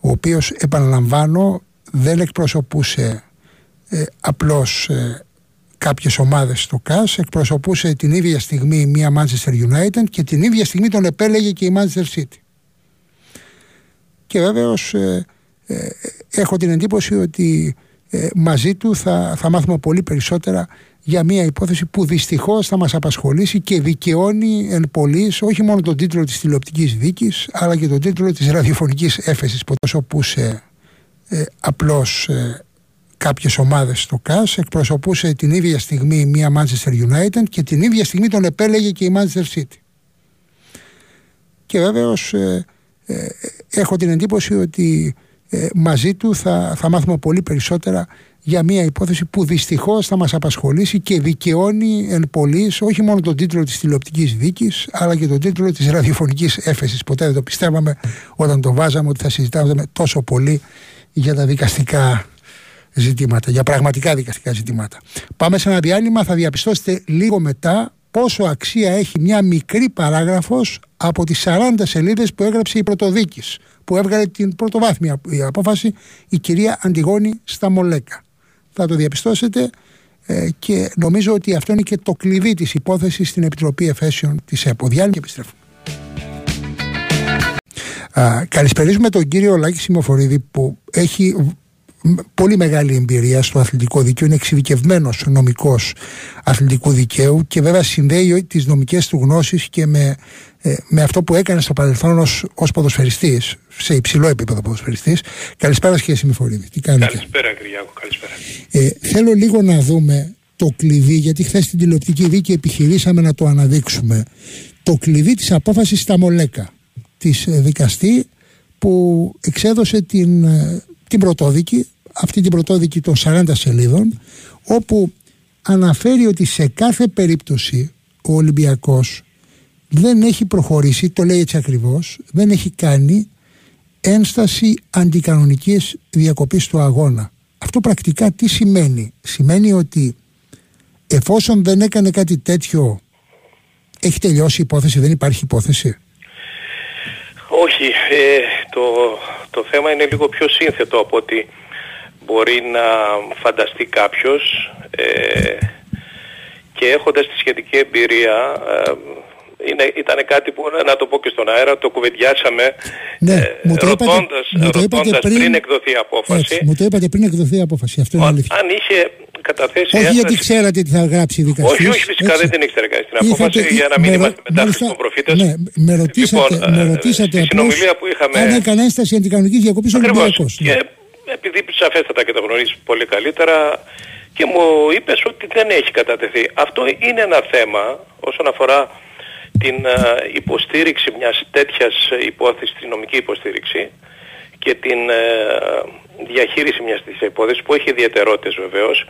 [SPEAKER 1] ο οποίος επαναλαμβάνω δεν εκπροσωπούσε ε, απλώς ε, κάποιες ομάδες στο ΚΑΣ εκπροσωπούσε την ίδια στιγμή μία Manchester United και την ίδια στιγμή τον επέλεγε και η Manchester City. Και βέβαιως ε, ε, έχω την εντύπωση ότι ε, μαζί του θα, θα μάθουμε πολύ περισσότερα για μια υπόθεση που δυστυχώς θα μας απασχολήσει και δικαιώνει εν πολλής όχι μόνο τον τίτλο της τηλεοπτικής δίκης αλλά και τον τίτλο της ραδιοφωνικής έφεσης που τόσο πούσε ε, απλώς κάποιες ομάδες στο ΚΑΣ εκπροσωπούσε την ίδια στιγμή μία Manchester United και την ίδια στιγμή τον επέλεγε και η Manchester City. και βέβαιως έχω την εντύπωση ότι μαζί του θα, θα μάθουμε πολύ περισσότερα για μια υπόθεση που δυστυχώς θα μας απασχολήσει και δικαιώνει εν πωλής όχι μόνο τον τίτλο της τηλεοπτικής δίκης, αλλά και τον τίτλο της ραδιοφωνικής έφεσης. Ποτέ δεν το πιστεύαμε όταν το βάζαμε ότι θα συζητάμε τόσο πολύ για τα δικαστικά ζητήματα, για πραγματικά δικαστικά ζητήματα. Πάμε σε ένα διάλειμμα, θα διαπιστώσετε λίγο μετά πόσο αξία έχει μια μικρή παράγραφος από τις 40 σελίδες που έγραψε η πρωτοδίκης, που έβγαλε την πρωτοβάθμια απόφαση η κυρία Αντιγόνη Σταμολέκα θα το διαπιστώσετε ε, και νομίζω ότι αυτό είναι και το κλειδί της υπόθεσης στην Επιτροπή Εφέσεων της ΕΠΟ. Διάλειμμα και επιστρέφουμε. καλησπερίζουμε τον κύριο Λάκη Σιμοφορίδη που έχει πολύ μεγάλη εμπειρία στο αθλητικό δίκαιο, είναι εξειδικευμένος νομικός αθλητικού δικαίου και βέβαια συνδέει τις νομικές του γνώσεις και με, ε, με αυτό που έκανε στο παρελθόν ως ποδοσφαιριστής, σε υψηλό επίπεδο ποδοσφαιριστής. Καλησπέρα, κύριε Σιμιφορίδη. Τι κάνετε;
[SPEAKER 3] Καλησπέρα, Κυριάκο. Καλησπέρα.
[SPEAKER 1] Ε, θέλω λίγο να δούμε το κλειδί, γιατί χθες στην τηλεοπτική δίκη επιχειρήσαμε να το αναδείξουμε. Το κλειδί της απόφασης στα Μολέκα, της δικαστή που εξέδωσε την, ε, την πρωτόδικη αυτή την πρωτόδικη των 40 σελίδων όπου αναφέρει ότι σε κάθε περίπτωση ο Ολυμπιακός δεν έχει προχωρήσει, το λέει έτσι ακριβώς, δεν έχει κάνει ένσταση αντικανονικής διακοπής του αγώνα. Αυτό πρακτικά τι σημαίνει; Σημαίνει ότι εφόσον δεν έκανε κάτι τέτοιο έχει τελειώσει η υπόθεση, δεν υπάρχει υπόθεση;
[SPEAKER 3] Όχι, ε, το, το θέμα είναι λίγο πιο σύνθετο από ότι μπορεί να φανταστεί κάποιος ε, και έχοντας τη σχετική εμπειρία ε, είναι, ήταν κάτι που να το πω και στον αέρα, το κουβεντιάσαμε
[SPEAKER 1] ναι, ε, μου το
[SPEAKER 3] ρωτώντας, μου το ρωτώντας πριν, πριν εκδοθεί η απόφαση.
[SPEAKER 1] Έτσι, μου το είπατε πριν εκδοθεί η απόφαση, αυτό είναι αλήθεια.
[SPEAKER 3] Αν είχε καταθέσει...
[SPEAKER 1] Όχι γιατί ξέρατε τι θα γράψει η δικαστής.
[SPEAKER 3] Όχι, όχι φυσικά έτσι. δεν την ήξερε κανείς την απόφαση Είχατε, για να μην είμαστε μετά των προφήτες. Ναι,
[SPEAKER 1] με ρωτήσατε, λοιπόν, με ρωτήσατε
[SPEAKER 3] ε, απλώς που είχαμε...
[SPEAKER 1] αν έκανε ένσταση αντικανονικής διακοπής ο Ολυμπιακός.
[SPEAKER 3] Και επειδή σαφέστατα και τα γνωρίζεις πολύ καλύτερα και μου είπες ότι δεν έχει κατατεθεί. Αυτό είναι ένα θέμα όσον αφορά την ε, υποστήριξη μιας τέτοιας υπόθεσης, την νομική υποστήριξη και την ε, διαχείριση μιας της υπόθεσης που έχει ιδιαιτερότητες βεβαίως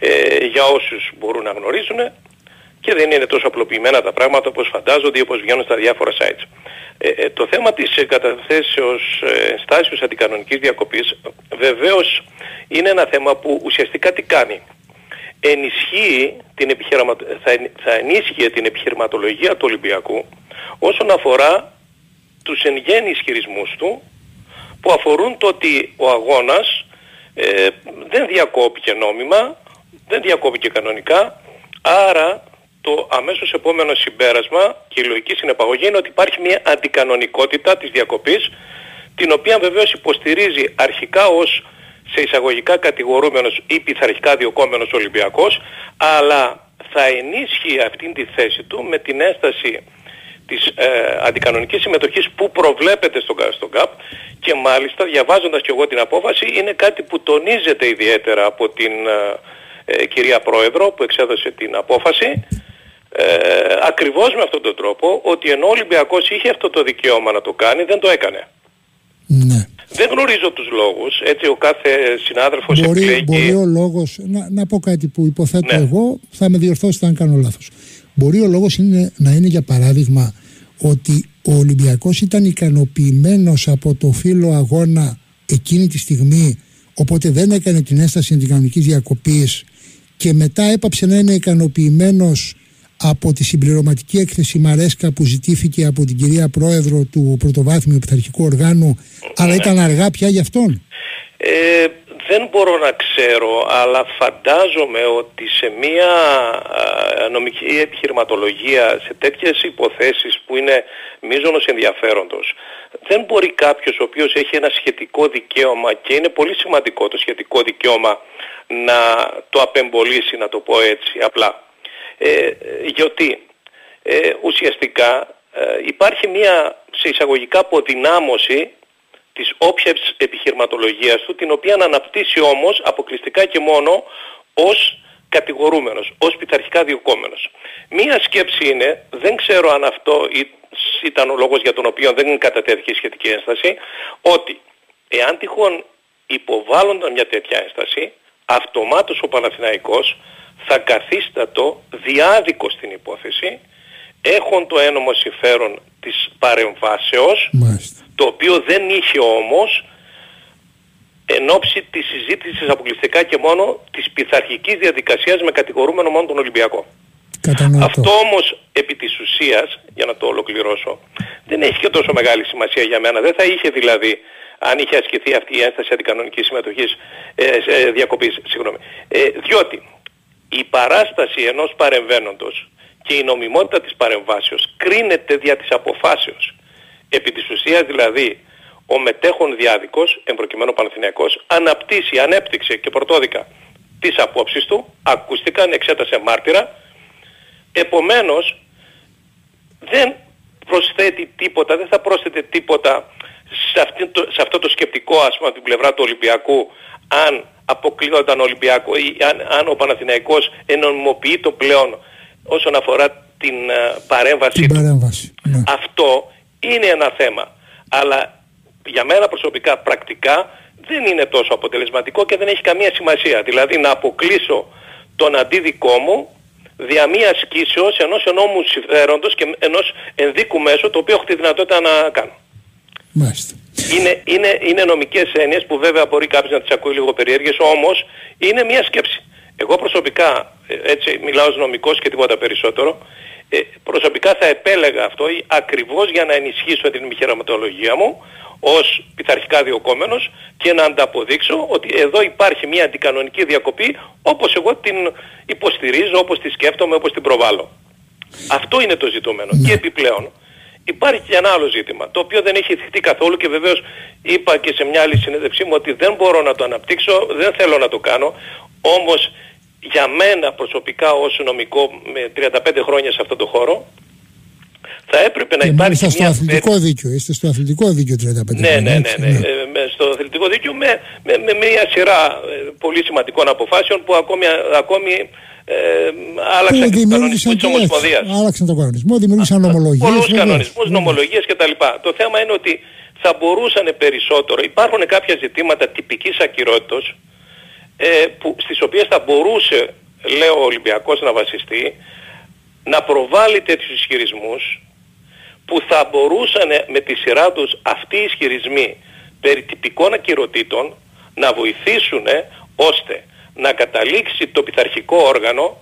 [SPEAKER 3] ε, για όσους μπορούν να γνωρίζουν και δεν είναι τόσο απλοποιημένα τα πράγματα όπως φαντάζονται ή όπως βγαίνουν στα διάφορα sites. Ε, ε, το θέμα της ε, καταθέσεως ε, στάσεως αντικανονικής διακοπής βεβαίως είναι ένα θέμα που ουσιαστικά τι κάνει. Ενισχύει την επιχειρημα... θα, θα ενίσχυε την επιχειρηματολογία του Ολυμπιακού όσον αφορά τους εν γέννη ισχυρισμούς του που αφορούν το ότι ο αγώνας ε, δεν διακόπηκε νόμιμα, δεν διακόπηκε κανονικά, άρα το αμέσως επόμενο συμπέρασμα και η λογική συνεπαγωγή είναι ότι υπάρχει μια αντικανονικότητα της διακοπής την οποία βεβαίως υποστηρίζει αρχικά ως σε εισαγωγικά κατηγορούμενος ή πειθαρχικά διοκόμενος Ολυμπιακός αλλά θα ενίσχυει αυτήν τη θέση του με την έσταση της ε, αντικανονικής συμμετοχής που προβλέπεται στον, στον ΚΑΠ και μάλιστα διαβάζοντας και εγώ την απόφαση είναι κάτι που τονίζεται ιδιαίτερα από την ε, ε κυρία Πρόεδρο που εξέδωσε την απόφαση ε, ακριβώς με αυτόν τον τρόπο ότι ενώ ο Ολυμπιακός είχε αυτό το δικαίωμα να το κάνει δεν το έκανε.
[SPEAKER 1] Ναι.
[SPEAKER 3] Δεν γνωρίζω τους λόγους, έτσι ο κάθε συνάδελφος
[SPEAKER 1] μπορεί,
[SPEAKER 3] επιλέγει...
[SPEAKER 1] Μπορεί ο λόγος, να, να πω κάτι που υποθέτω ναι. εγώ, θα με διορθώσετε αν κάνω λάθος. Μπορεί ο λόγος είναι, να είναι για παράδειγμα ότι ο Ολυμπιακός ήταν ικανοποιημένος από το φύλλο αγώνα εκείνη τη στιγμή οπότε δεν έκανε την έσταση αντικανονικής διακοπής και μετά έπαψε να είναι ικανοποιημένος από τη συμπληρωματική έκθεση Μαρέσκα που ζητήθηκε από την κυρία Πρόεδρο του Πρωτοβάθμιου Πειθαρχικού Οργάνου αλλά ήταν αργά πια γι' αυτόν;
[SPEAKER 3] Ε, δεν μπορώ να ξέρω αλλά φαντάζομαι ότι σε μια νομική επιχειρηματολογία σε τέτοιες υποθέσεις που είναι μείζονος ενδιαφέροντος δεν μπορεί κάποιος ο οποίος έχει ένα σχετικό δικαίωμα και είναι πολύ σημαντικό το σχετικό δικαίωμα να το απεμπολίσει να το πω έτσι απλά ε, γιατί; Ε, ουσιαστικά ε, υπάρχει μια σε εισαγωγικά αποδυνάμωση της όποιας επιχειρηματολογίας του, την οποία να αναπτύσσει όμως αποκλειστικά και μόνο ως κατηγορούμενος, ως πειθαρχικά διοκόμενος. Μία σκέψη είναι, δεν ξέρω αν αυτό ήταν ο λόγος για τον οποίο δεν κατατέθηκε η σχετική ένσταση, ότι εάν τυχόν υποβάλλονταν μια τέτοια ένσταση, αυτομάτως ο Παναθηναϊκός θα καθίστατο διάδικο στην υπόθεση, έχουν το ένομο συμφέρον της παρεμβάσεως, το οποίο δεν είχε όμως εν ώψη της συζήτησης αποκλειστικά και μόνο της πειθαρχικής διαδικασίας με κατηγορούμενο μόνο τον Ολυμπιακό. Αυτό όμως επί της ουσίας, για να το ολοκληρώσω, δεν έχει και τόσο μεγάλη σημασία για μένα. Δεν θα είχε δηλαδή, αν είχε ασκηθεί αυτή η ένσταση αντικανονικής συμμετοχής, ε, ε, διακοπής, συγγνώμη. Ε, διότι η παράσταση ενός παρεμβαίνοντος και η νομιμότητα της παρεμβάσεως κρίνεται δια της αποφάσεως. Επί της ουσίας δηλαδή ο μετέχον διάδικος, εμπροκειμένο Παναθηναϊκός, αναπτύσσει, ανέπτυξε και πρωτόδικα τις απόψεις του, ακούστηκαν, εξέτασε μάρτυρα, επομένως δεν προσθέτει τίποτα, δεν θα πρόσθεται τίποτα σε, σε αυτό το σκεπτικό ας πούμε από την πλευρά του Ολυμπιακού αν αποκλείονταν ο Ολυμπιακό ή αν, αν ο Παναθηναϊκός ενομιμοποιεί το πλέον όσον αφορά την uh, παρέμβαση
[SPEAKER 1] την παρέμβαση, ναι.
[SPEAKER 3] Αυτό είναι ένα θέμα. Αλλά για μένα προσωπικά πρακτικά δεν είναι τόσο αποτελεσματικό και δεν έχει καμία σημασία. Δηλαδή να αποκλείσω τον αντίδικό μου δια μία ασκήσεως ενός ενόμου συμφέροντος και ενός ενδίκου μέσου το οποίο έχω τη δυνατότητα να κάνω.
[SPEAKER 1] Μάλιστα.
[SPEAKER 3] Είναι, είναι, είναι νομικές έννοιες που βέβαια μπορεί κάποιος να τις ακούει λίγο περίεργες, όμως είναι μια σκέψη. Εγώ προσωπικά, ε, έτσι μιλάω ως νομικός και τίποτα περισσότερο, ε, προσωπικά θα επέλεγα αυτό ακριβώς για να ενισχύσω την επιχειρηματολογία μου ως πειθαρχικά διοκόμενος και να ανταποδείξω ότι εδώ υπάρχει μια αντικανονική διακοπή όπως εγώ την υποστηρίζω, όπως τη σκέφτομαι, όπως την προβάλλω. Αυτό είναι το ζητούμενο. Και επιπλέον υπάρχει και ένα άλλο ζήτημα, το οποίο δεν έχει θυχτεί καθόλου και βεβαίως είπα και σε μια άλλη συνέντευξή μου ότι δεν μπορώ να το αναπτύξω, δεν θέλω να το κάνω, όμως για μένα προσωπικά ως νομικό με 35 χρόνια σε αυτό το χώρο θα έπρεπε να υπάρχει
[SPEAKER 1] μια... στο αθλητικό δίκαιο, είστε στο αθλητικό δίκαιο 35
[SPEAKER 3] ναι, ναι, ναι, ναι, ναι. στο αθλητικό δίκαιο με, με, με μια σειρά ε, πολύ σημαντικών αποφάσεων που ακόμη, ακόμη ε, άλλαξαν και τους κανονισμούς της Ομοσπονδίας.
[SPEAKER 1] Άλλαξαν τον κανονισμό, δημιούργησαν νομολογίες.
[SPEAKER 3] Πολλούς κανονισμούς, νομολογίες κτλ. Το θέμα είναι ότι θα μπορούσαν περισσότερο, υπάρχουν κάποια ζητήματα τυπικής ακυρότητας ε, που, στις οποίες θα μπορούσε, λέω ο Ολυμπιακός να βασιστεί, να προβάλλει τέτοιους ισχυρισμούς που θα μπορούσαν με τη σειρά τους αυτοί οι ισχυρισμοί περί τυπικών ακυρωτήτων να βοηθήσουν ώστε να καταλήξει το πειθαρχικό όργανο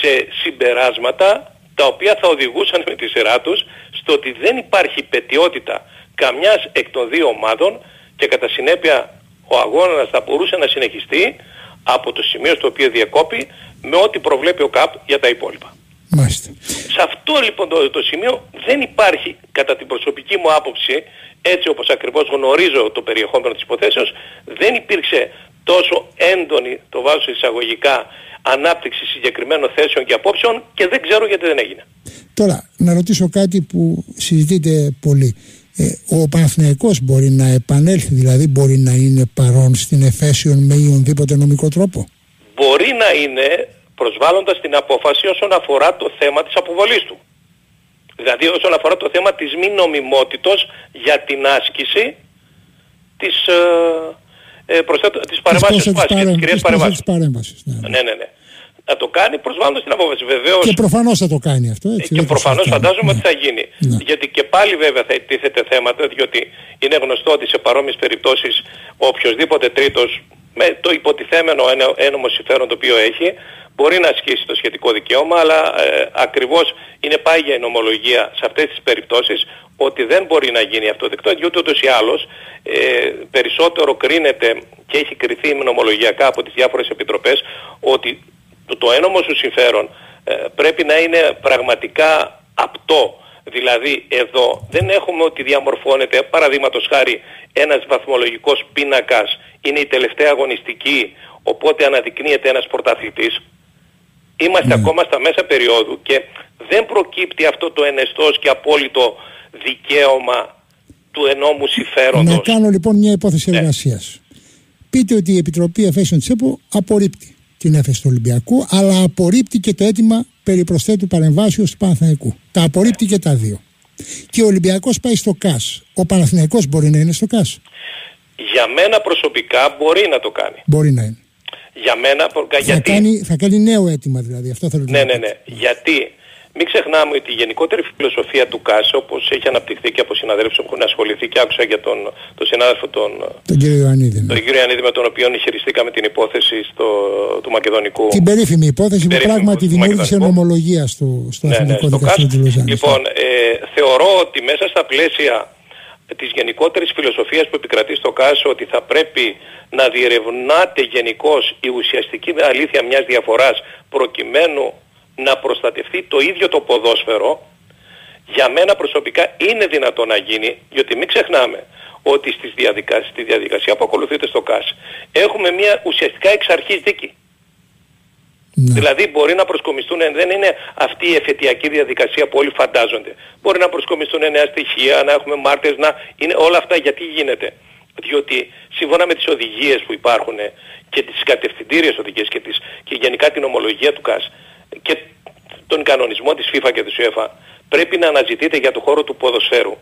[SPEAKER 3] σε συμπεράσματα τα οποία θα οδηγούσαν με τη σειρά τους στο ότι δεν υπάρχει πετιότητα καμιάς εκ των δύο ομάδων και κατά συνέπεια ο αγώνας θα μπορούσε να συνεχιστεί από το σημείο στο οποίο διακόπη με ό,τι προβλέπει ο ΚΑΠ για τα υπόλοιπα.
[SPEAKER 1] Μάλιστα.
[SPEAKER 3] Σε αυτό λοιπόν το, το σημείο δεν υπάρχει κατά την προσωπική μου άποψη έτσι όπως ακριβώς γνωρίζω το περιεχόμενο της υποθέσεως δεν υπήρξε τόσο έντονη το βάζω εισαγωγικά ανάπτυξη συγκεκριμένων θέσεων και απόψεων και δεν ξέρω γιατί δεν έγινε.
[SPEAKER 1] Τώρα να ρωτήσω κάτι που συζητείτε πολύ. Ε, ο Παναθηναϊκός μπορεί να επανέλθει, δηλαδή μπορεί να είναι παρόν στην Εφέσιον με οποιονδήποτε νομικό τρόπο;
[SPEAKER 3] Μπορεί να είναι προσβάλλοντας την απόφαση όσον αφορά το θέμα της αποβολής του. Δηλαδή όσον αφορά το θέμα της μη νομιμότητος για την άσκηση της, ε, ε, προσθέτω, της παρεμβάσεως
[SPEAKER 1] της,
[SPEAKER 3] της, κυρίας
[SPEAKER 1] παρέμβασης.
[SPEAKER 3] Ναι, ναι, ναι. ναι. ναι. Να το κάνει προσβάλλοντας την απόφαση. Βεβαίως,
[SPEAKER 1] και προφανώς θα το κάνει αυτό. Έτσι,
[SPEAKER 3] και προφανώς φαντάζομαι ότι θα γίνει. Ναι. Γιατί και πάλι βέβαια θα τίθεται θέματα, διότι είναι γνωστό ότι σε παρόμοιες περιπτώσεις οποιοδήποτε τρίτος με το υποτιθέμενο ένομο συμφέρον το οποίο έχει μπορεί να ασκήσει το σχετικό δικαίωμα, αλλά ε, ακριβώς είναι πάγια η νομολογία σε αυτές τις περιπτώσεις ότι δεν μπορεί να γίνει αυτό δεκτό, διότι ούτως ή άλλως ε, περισσότερο κρίνεται και έχει κριθεί νομολογιακά από τις διάφορες επιτροπές ότι το, το ένομο σου συμφέρον ε, πρέπει να είναι πραγματικά απτό. Δηλαδή εδώ δεν έχουμε ότι διαμορφώνεται παραδείγματος χάρη ένας βαθμολογικός πίνακας είναι η τελευταία αγωνιστική οπότε αναδεικνύεται ένας πρωταθλητής Είμαστε mm. ακόμα στα μέσα περίοδου και δεν προκύπτει αυτό το ενεστός και απόλυτο δικαίωμα του ενόμου συμφέροντος.
[SPEAKER 1] Να κάνω λοιπόν μια υπόθεση ναι. εργασίας. Πείτε ότι η Επιτροπή Εφέσεων Τσέπο απορρίπτει την έφεση του Ολυμπιακού, αλλά απορρίπτει και το αίτημα περί προσθέτου παρεμβάσεως του Παναθηναϊκού. Τα απορρίπτει και τα δύο. Και ο Ολυμπιακός πάει στο ΚΑΣ. Ο Παναθηναϊκός μπορεί να είναι στο ΚΑΣ;
[SPEAKER 3] Για μένα προσωπικά μπορεί να το κάνει.
[SPEAKER 1] Μπορεί να είναι.
[SPEAKER 3] Για μένα,
[SPEAKER 1] θα,
[SPEAKER 3] γιατί...
[SPEAKER 1] κάνει, θα κάνει νέο αίτημα δηλαδή. Αυτό θέλω
[SPEAKER 3] ναι, ναι, ναι. Γιατί μην ξεχνάμε ότι η γενικότερη φιλοσοφία του ΚΑΣ, όπως έχει αναπτυχθεί και από συναδέλφους που έχουν ασχοληθεί και άκουσα για τον, τον συνάδελφο τον,
[SPEAKER 1] τον κύριο Ιωαννίδη, ναι.
[SPEAKER 3] τον κύριο Ιωαννίδη με τον οποίο χειριστήκαμε την υπόθεση στο, του Μακεδονικού.
[SPEAKER 1] Την περίφημη υπόθεση που πράγματι δημιούργησε νομολογία στο, στο
[SPEAKER 3] ναι,
[SPEAKER 1] Εθνικό
[SPEAKER 3] ναι,
[SPEAKER 1] Δικαστήριο του Λοζάνης.
[SPEAKER 3] Λοιπόν, ε, θεωρώ ότι μέσα στα πλαίσια της γενικότερης φιλοσοφίας που επικρατεί στο ΚΑΣ ότι θα πρέπει να διερευνάται γενικώς η ουσιαστική αλήθεια μιας διαφοράς προκειμένου να προστατευτεί το ίδιο το ποδόσφαιρο για μένα προσωπικά είναι δυνατό να γίνει γιατί μην ξεχνάμε ότι στις διαδικασ... στη διαδικασία που ακολουθείται στο ΚΑΣ έχουμε μια ουσιαστικά εξ αρχής δίκη. Ναι. Δηλαδή μπορεί να προσκομιστούν, δεν είναι αυτή η εφετειακή διαδικασία που όλοι φαντάζονται. Μπορεί να προσκομιστούν νέα στοιχεία, να έχουμε μάρτυρες, να είναι όλα αυτά γιατί γίνεται; Διότι σύμφωνα με τις οδηγίες που υπάρχουν και τις κατευθυντήριες οδηγίες και, τις, και γενικά την ομολογία του ΚΑΣ, και τον κανονισμό της FIFA και της UEFA πρέπει να αναζητείτε για το χώρο του ποδοσφαίρου.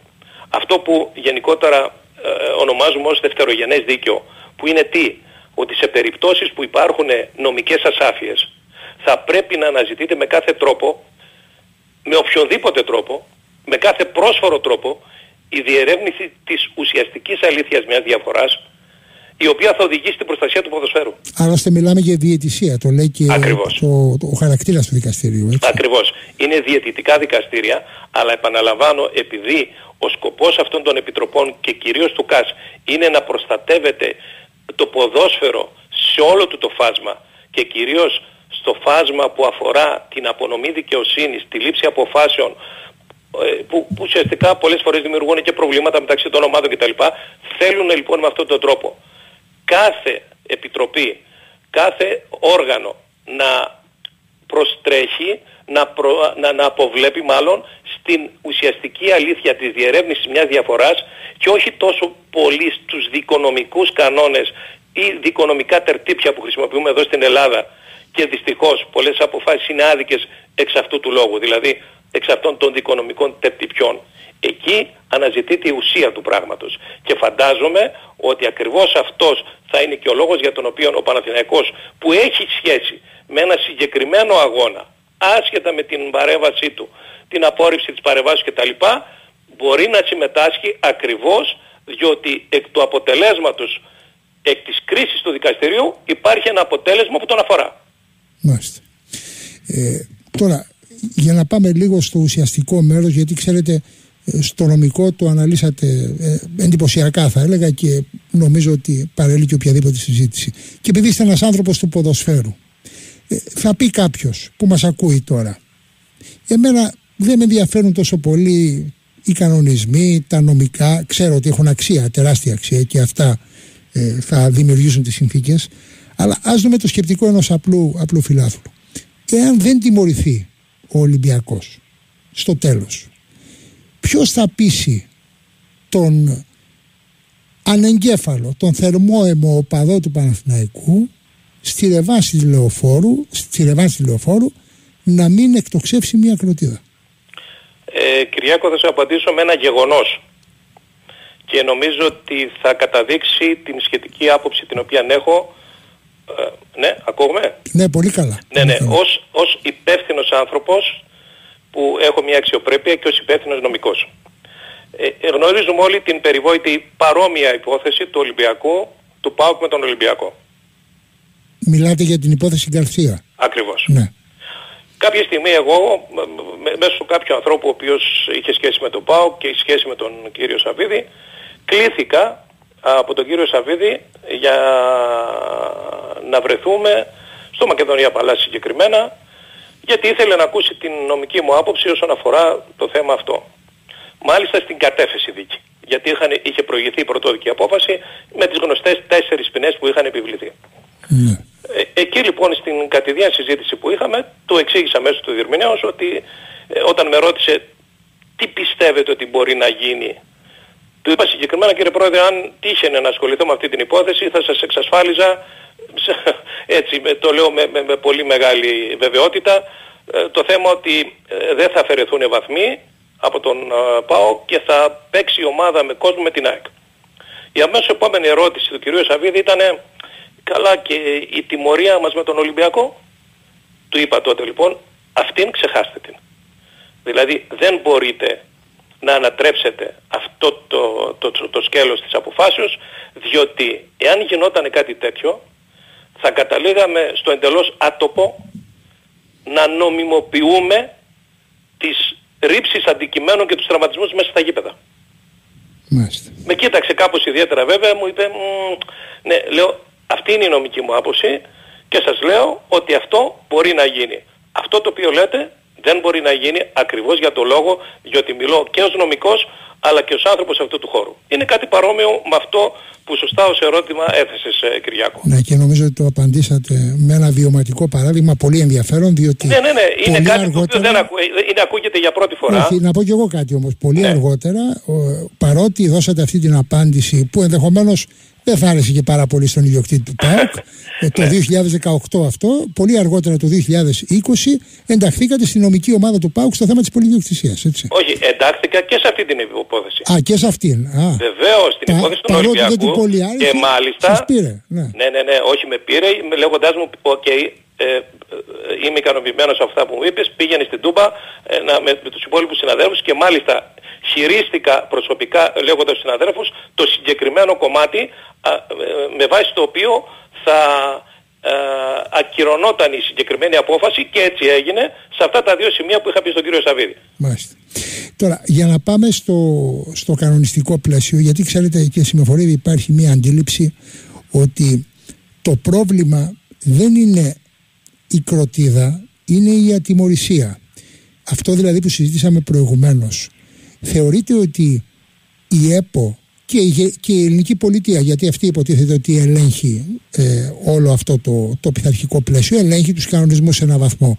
[SPEAKER 3] Αυτό που γενικότερα ε, ονομάζουμε ως δευτερογενές δίκαιο, που είναι τι, ότι σε περιπτώσεις που υπάρχουν νομικές ασάφειες θα πρέπει να αναζητείτε με κάθε τρόπο, με οποιοδήποτε τρόπο, με κάθε πρόσφορο τρόπο, η διερεύνηση της ουσιαστικής αλήθειας μιας διαφοράς η οποία θα οδηγήσει στην προστασία του ποδοσφαίρου.
[SPEAKER 1] Άλλωστε μιλάμε για διαιτησία, το λέει και το, το, ο χαρακτήρας του δικαστηρίου. Έτσι.
[SPEAKER 3] Ακριβώς. Είναι διαιτητικά δικαστήρια, αλλά επαναλαμβάνω, επειδή ο σκοπός αυτών των επιτροπών και κυρίως του ΚΑΣ είναι να προστατεύεται το ποδόσφαιρο σε όλο του το φάσμα και κυρίως στο φάσμα που αφορά την απονομή δικαιοσύνης, τη λήψη αποφάσεων ε, που, που ουσιαστικά πολλές φορές δημιουργούν και προβλήματα μεταξύ των ομάδων κτλ. Θέλουν λοιπόν με αυτόν τον τρόπο κάθε επιτροπή, κάθε όργανο να προστρέχει, να, να, να αποβλέπει μάλλον στην ουσιαστική αλήθεια της διερεύνησης μιας διαφοράς και όχι τόσο πολύ στους δικονομικούς κανόνες ή δικονομικά τερτύπια που χρησιμοποιούμε εδώ στην Ελλάδα. Και δυστυχώς πολλές αποφάσεις είναι άδικες εξ αυτού του λόγου, δηλαδή εξ αυτών των δικονομικών τερτυπιών. Εκεί αναζητείται η ουσία του πράγματος. Και φαντάζομαι ότι ακριβώς αυτός θα είναι και ο λόγος για τον οποίο ο Παναθηναϊκός που έχει σχέση με ένα συγκεκριμένο αγώνα, άσχετα με την παρέμβασή του, την απόρριψη της παρεμβάσης κτλ, μπορεί να συμμετάσχει ακριβώς διότι εκ του αποτελέσματος, εκ της κρίσης του δικαστηρίου υπάρχει ένα αποτέλεσμα που τον αφορά.
[SPEAKER 1] Μάλιστα. Ε, τώρα, για να πάμε λίγο στο ουσιαστικό μέρος, γιατί ξέρετε στο νομικό το αναλύσατε ε, εντυπωσιακά θα έλεγα και νομίζω ότι παρέλει και οποιαδήποτε συζήτηση. Και επειδή είστε ένας άνθρωπος του ποδοσφαίρου, ε, θα πει κάποιος που μας ακούει τώρα, εμένα δεν με ενδιαφέρουν τόσο πολύ οι κανονισμοί, τα νομικά, ξέρω ότι έχουν αξία, τεράστια αξία και αυτά ε, θα δημιουργήσουν τις συνθήκες, αλλά ας δούμε το σκεπτικό ενός απλού, απλού φιλάθλου. Εάν δεν τιμωρηθεί ο Ολυμπιακός στο τέλος ποιος θα πείσει τον ανεγκέφαλο, τον θερμόαιμο οπαδό του Παναθηναϊκού στη ρεβάση λεωφόρου, στη ρεβάση λεωφόρου να μην εκτοξεύσει μια κροτίδα.
[SPEAKER 3] Ε, Κυριάκο θα σου απαντήσω με ένα γεγονός και νομίζω ότι θα καταδείξει την σχετική άποψη την οποία έχω ε, ναι, ακούγουμε.
[SPEAKER 1] Ναι, πολύ καλά.
[SPEAKER 3] Ναι, ναι, ως, ως υπεύθυνος άνθρωπος που έχω μια αξιοπρέπεια και ως υπεύθυνος νομικός. Ε, ε, γνωρίζουμε όλοι την περιβόητη παρόμοια υπόθεση του Ολυμπιακού, του ΠΑΟΚ με τον Ολυμπιακό.
[SPEAKER 1] Μιλάτε για την υπόθεση Γκαρθία.
[SPEAKER 3] Ακριβώς.
[SPEAKER 1] Ναι.
[SPEAKER 3] Κάποια στιγμή εγώ, μέσω κάποιου ανθρώπου ο οποίος είχε σχέση με τον ΠΑΟΚ και είχε σχέση με τον κύριο Σαββίδη, κλήθηκα από τον κύριο Σαββίδη για να βρεθούμε στο Μακεδονία Παλά συγκεκριμένα γιατί ήθελε να ακούσει την νομική μου άποψη όσον αφορά το θέμα αυτό. Μάλιστα στην κατέφεση δίκη. Γιατί είχαν, είχε προηγηθεί η πρωτόδικη απόφαση με τις γνωστές τέσσερις ποινές που είχαν επιβληθεί.
[SPEAKER 1] Ναι.
[SPEAKER 3] Ε, εκεί λοιπόν στην κατηδία συζήτηση που είχαμε, του εξήγησα μέσω του Διερμηνέως ότι ε, όταν με ρώτησε τι πιστεύετε ότι μπορεί να γίνει, του είπα συγκεκριμένα κύριε Πρόεδρε αν τύχαινε να ασχοληθώ με αυτή την υπόθεση θα σας εξασφάλιζα έτσι το λέω με, με, με πολύ μεγάλη βεβαιότητα, ε, το θέμα ότι ε, δεν θα αφαιρεθούν βαθμοί από τον ΠΑΟ και θα παίξει η ομάδα με κόσμο με την ΑΕΚ. Η αμέσως επόμενη ερώτηση του κυρίου Σαββίδη ήταν καλά και η τιμωρία μας με τον Ολυμπιακό; Του είπα τότε λοιπόν αυτήν ξεχάστε την. Δηλαδή δεν μπορείτε να ανατρέψετε αυτό το, το, το, το σκέλος της αποφάσεως διότι εάν γινόταν κάτι τέτοιο θα καταλήγαμε στο εντελώς άτοπο να νομιμοποιούμε τις ρήψεις αντικειμένων και τους τραυματισμούς μέσα στα γήπεδα.
[SPEAKER 1] Μάλιστα.
[SPEAKER 3] Με κοίταξε κάπως ιδιαίτερα βέβαια, μου είπε, ναι, λέω, αυτή είναι η νομική μου άποψη και σας λέω ότι αυτό μπορεί να γίνει. Αυτό το οποίο λέτε δεν μπορεί να γίνει ακριβώς για το λόγο, γιατί μιλώ και ως νομικός αλλά και ως άνθρωπος αυτού του χώρου. Είναι κάτι παρόμοιο με αυτό που σωστά ως ερώτημα έθεσες ε, Κυριάκο.
[SPEAKER 1] Ναι και νομίζω ότι το απαντήσατε με ένα βιωματικό παράδειγμα πολύ ενδιαφέρον διότι
[SPEAKER 3] Ναι, ναι, ναι, είναι κάτι αργότερα... που δεν ακού... είναι, ακούγεται για πρώτη φορά.
[SPEAKER 1] Όχι, να πω κι εγώ κάτι όμως. Πολύ ναι. αργότερα, παρότι δώσατε αυτή την απάντηση που ενδεχομένως δεν θα άρεσε και πάρα πολύ στον ιδιοκτήτη του ΠΑΟΚ. Ε, το 2018 ναι. αυτό, πολύ αργότερα το 2020, ενταχθήκατε στην νομική ομάδα του ΠΑΟΚ στο θέμα της πολυδιοκτησίας, έτσι.
[SPEAKER 3] Όχι, εντάχθηκα και σε αυτή την υπόθεση.
[SPEAKER 1] Α, και σε αυτήν.
[SPEAKER 3] Βεβαίως, στην υπόθεση του Ολυμπιακού. και μάλιστα...
[SPEAKER 1] Σας πήρε, ναι.
[SPEAKER 3] ναι, ναι, ναι, όχι με πήρε, λέγοντάς μου, OK, okay, ε, ε, είμαι ικανοποιημένος από αυτά που μου είπες, πήγαινε στην Τούμπα ε, να, με, με τους υπόλοιπους συναδέλφους και μάλιστα χειρίστηκα προσωπικά λέγοντας στους συναδέλφους το συγκεκριμένο κομμάτι α, με βάση το οποίο θα ε, ακυρωνόταν η συγκεκριμένη απόφαση και έτσι έγινε σε αυτά τα δύο σημεία που είχα πει στον κύριο Σαββίδη.
[SPEAKER 1] Μάλιστα. Τώρα, για να πάμε στο, στο κανονιστικό πλαίσιο, γιατί ξέρετε και συμμεφορεί υπάρχει μια αντίληψη ότι το πρόβλημα δεν είναι η κροτίδα, είναι η ατιμορρησία. Αυτό δηλαδή που συζήτησαμε προηγουμένως. Θεωρείτε ότι η ΕΠΟ και η, και η ελληνική πολιτεία, γιατί αυτή υποτίθεται ότι ελέγχει ε, όλο αυτό το, το πειθαρχικό πλαίσιο, ελέγχει τους κανονισμούς σε έναν βαθμό.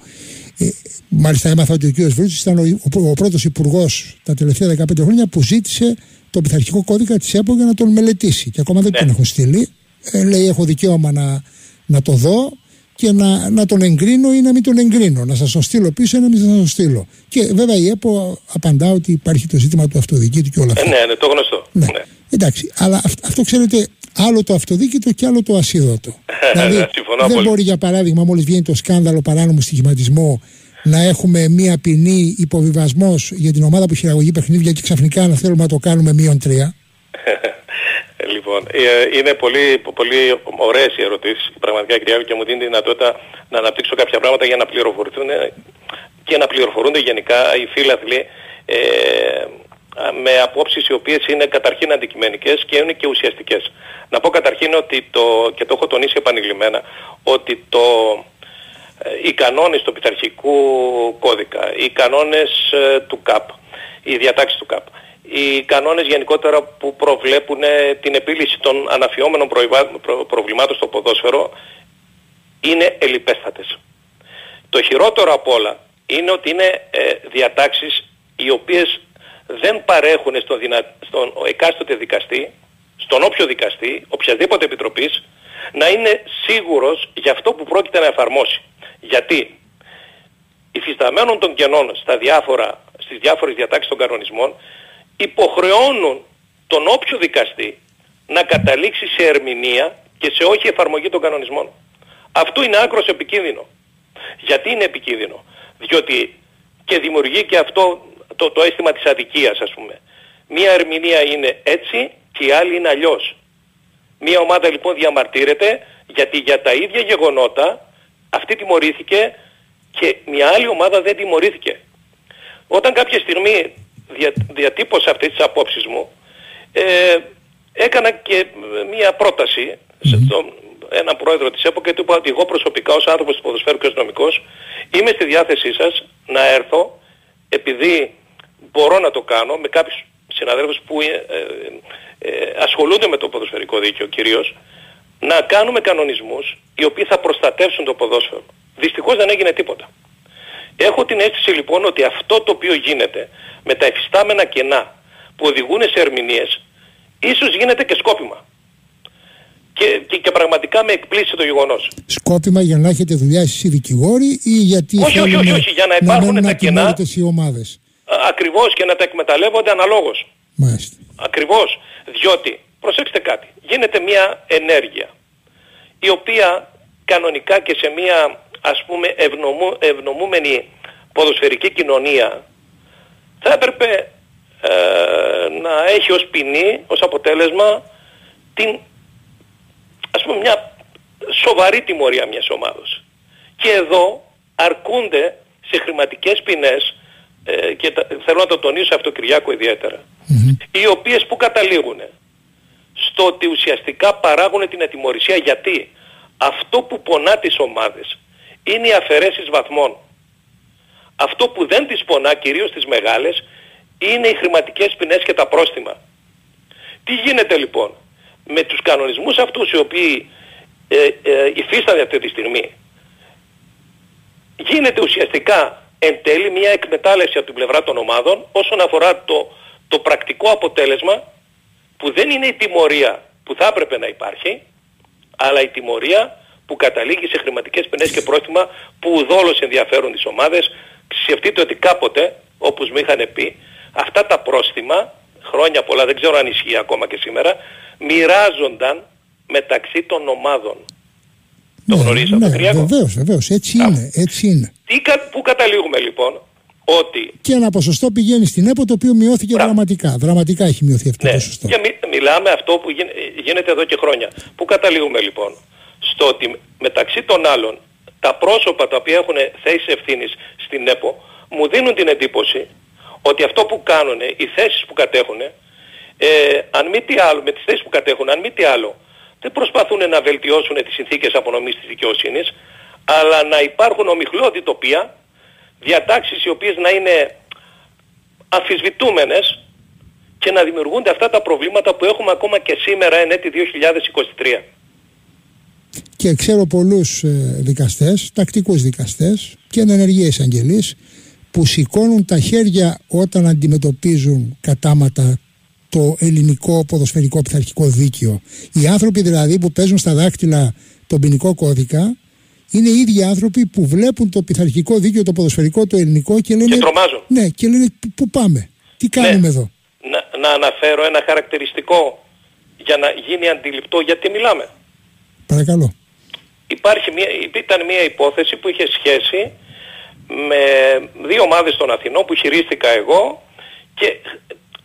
[SPEAKER 1] Ε, μάλιστα έμαθα ότι ο κ. Βρούτσης ήταν ο, ο, ο πρώτος υπουργός τα τελευταία 15 χρόνια που ζήτησε το πειθαρχικό κώδικα της ΕΠΟ για να τον μελετήσει και ακόμα δεν ναι. τον έχουν στείλει. Ε, λέει έχω δικαίωμα να, να το δω και να, να τον εγκρίνω ή να μην τον εγκρίνω. Να σας τον στείλω πίσω ή να μην σας τον στείλω. Και βέβαια η ΕΠΟ απαντά ότι υπάρχει το ζήτημα του αυτοδικήτου και όλα αυτά.
[SPEAKER 3] Ε, ναι, ναι, το γνωστό.
[SPEAKER 1] Ναι. ναι. Εντάξει, αλλά αυτό ξέρετε, άλλο το αυτοδίκητο και άλλο το ασίδωτο. δηλαδή, δεν πολύ. μπορεί για παράδειγμα, μόλις βγαίνει το σκάνδαλο παράνομου στοιχηματισμό, να έχουμε μία ποινή υποβιβασμός για την ομάδα που χειραγωγεί παιχνίδια και ξαφνικά να θέλουμε να το κάνουμε μείον τρία.
[SPEAKER 3] Λοιπόν, ε, είναι πολύ, πολύ ωραίες οι ερωτήσεις πραγματικά κυρία και μου δίνει τη δυνατότητα να αναπτύξω κάποια πράγματα για να πληροφορηθούν και να πληροφορούνται γενικά οι φίλαθλοι ε, με απόψεις οι οποίες είναι καταρχήν αντικειμενικές και είναι και ουσιαστικές. Να πω καταρχήν ότι το, και το έχω τονίσει επανειλημμένα, ότι το, ε, οι κανόνες του πειθαρχικού κώδικα, οι κανόνες ε, του ΚΑΠ, οι διατάξεις του ΚΑΠ, οι κανόνες γενικότερα που προβλέπουν ε, την επίλυση των αναφιόμενων προβλημάτων στο ποδόσφαιρο είναι ελιπέστατες. Το χειρότερο απ' όλα είναι ότι είναι διατάξεις οι οποίες δεν παρέχουν στον, δυνα... στον εκάστοτε δικαστή, στον όποιο δικαστή, οποιασδήποτε επιτροπής, να είναι σίγουρος για αυτό που πρόκειται να εφαρμόσει. Γιατί υφισταμένων των κενών στα διάφορα, στις διάφορες διατάξεις των κανονισμών υποχρεώνουν τον όποιο δικαστή να καταλήξει σε ερμηνεία και σε όχι εφαρμογή των κανονισμών. Αυτό είναι άκρος επικίνδυνο. Γιατί είναι επικίνδυνο; Διότι και δημιουργεί και αυτό το, το αίσθημα της αδικίας ας πούμε. Μία ερμηνεία είναι έτσι και η άλλη είναι αλλιώς. Μία ομάδα λοιπόν διαμαρτύρεται γιατί για τα ίδια γεγονότα αυτή τιμωρήθηκε και μια άλλη ομάδα δεν τιμωρήθηκε. Όταν κάποια στιγμή δια, διατύπωσα αυτές τις απόψεις μου ε, έκανα και μία πρόταση mm-hmm. στον έναν πρόεδρο της ΕΠΟ και του είπα ότι εγώ προσωπικά ως άνθρωπος του ποδοσφαίρου και ως νομικός είμαι στη διάθεσή σας να έρθω επειδή μπορώ να το κάνω με κάποιους συναδέλφους που ε, ε, ε, ασχολούνται με το ποδοσφαιρικό δίκαιο κυρίως, να κάνουμε κανονισμούς οι οποίοι θα προστατεύσουν το ποδόσφαιρο. Δυστυχώς δεν έγινε τίποτα. Έχω την αίσθηση λοιπόν ότι αυτό το οποίο γίνεται με τα εφιστάμενα κενά που οδηγούν σε ερμηνείες, ίσως γίνεται και σκόπιμα. Και, και, και πραγματικά με εκπλήσει το γεγονός.
[SPEAKER 1] Σκόπιμα για να έχετε δουλειά εσείς οι δικηγόροι ή γιατί
[SPEAKER 3] όχι, όχι, όχι, όχι, για να υπάρχουν
[SPEAKER 1] να
[SPEAKER 3] τα κενά.
[SPEAKER 1] οι ομάδες.
[SPEAKER 3] Α, ακριβώς και να τα εκμεταλλεύονται αναλόγως.
[SPEAKER 1] Μάλιστα.
[SPEAKER 3] Ακριβώς. Διότι, προσέξτε κάτι, γίνεται μια ενέργεια η οποία κανονικά και σε μια ας πούμε ευνομού, ευνομούμενη ποδοσφαιρική κοινωνία θα έπρεπε ε, να έχει ως ποινή, ως αποτέλεσμα την ας πούμε μια σοβαρή τιμωρία μιας ομάδος. Και εδώ αρκούνται σε χρηματικές ποινές ε, και θέλω να το τονίσω αυτό Κυριάκο οι οποίες που καταλήγουν στο ότι ουσιαστικά παράγουν την ατιμορρησία γιατί; Αυτό που πονά τις ομάδες είναι οι αφαιρέσεις βαθμών. Αυτό που δεν τις πονά, κυρίως τις μεγάλες, είναι οι χρηματικές ποινές και τα πρόστιμα. Τι γίνεται λοιπόν με τους κανονισμούς αυτούς οι οποίοι ε, ε, υφίστανται αυτή τη στιγμή. Γίνεται ουσιαστικά εν τέλει μια εκμετάλλευση από την πλευρά των ομάδων όσον αφορά το, το πρακτικό αποτέλεσμα που δεν είναι η τιμωρία που θα έπρεπε να υπάρχει αλλά η τιμωρία που καταλήγει σε χρηματικές ποινές και πρόστιμα που ουδόλως ενδιαφέρουν τις ομάδες. Σκεφτείτε ότι κάποτε, όπως μου είχαν πει, αυτά τα πρόστιμα, χρόνια πολλά, δεν ξέρω αν ισχύει ακόμα και σήμερα, μοιράζονταν μεταξύ των ομάδων.
[SPEAKER 1] Ναι, το γνωρίζετε, ναι, βεβαίως, βεβαίως, έτσι είναι, έτσι είναι.
[SPEAKER 3] Τι, πού καταλήγουμε λοιπόν, ότι...
[SPEAKER 1] Και ένα ποσοστό πηγαίνει στην ΕΠΟ το οποίο μειώθηκε δραματικά. Δραματικά έχει μειωθεί αυτό
[SPEAKER 3] ναι.
[SPEAKER 1] το ποσοστό.
[SPEAKER 3] Και μιλάμε αυτό που γίνεται εδώ και χρόνια. Πού καταλήγουμε λοιπόν στο ότι μεταξύ των άλλων τα πρόσωπα τα οποία έχουν θέσεις ευθύνης στην ΕΠΟ μου δίνουν την εντύπωση ότι αυτό που κάνουν, οι θέσεις που κατέχουν, ε, αν μη τι άλλο, με τις θέσεις που κατέχουν, αν μη τι άλλο, δεν προσπαθούν να βελτιώσουν τις συνθήκες απονομής της δικαιοσύνης, αλλά να υπάρχουν ομιχλώδη τοπία, διατάξεις οι οποίες να είναι αμφισβητούμενες και να δημιουργούνται αυτά τα προβλήματα που έχουμε ακόμα και σήμερα εν έτη 2023
[SPEAKER 1] και ξέρω πολλούς ε, δικαστές, τακτικούς δικαστές και ενεργοί εισαγγελείς που σηκώνουν τα χέρια όταν αντιμετωπίζουν κατάματα το ελληνικό ποδοσφαιρικό πειθαρχικό δίκαιο. Οι άνθρωποι δηλαδή που παίζουν στα δάκτυλα τον ποινικό κώδικα είναι οι ίδιοι άνθρωποι που βλέπουν το πειθαρχικό δίκαιο, το ποδοσφαιρικό, το ελληνικό και λένε.
[SPEAKER 3] Και τρομάζουν.
[SPEAKER 1] Ναι, και λένε πού πάμε, τι κάνουμε ναι. εδώ;
[SPEAKER 3] Να, να αναφέρω ένα χαρακτηριστικό για να γίνει αντιληπτό γιατί μιλάμε.
[SPEAKER 1] Παρακαλώ
[SPEAKER 3] υπάρχει μια, ήταν μια υπόθεση που είχε σχέση με δύο ομάδες των Αθηνών που χειρίστηκα εγώ και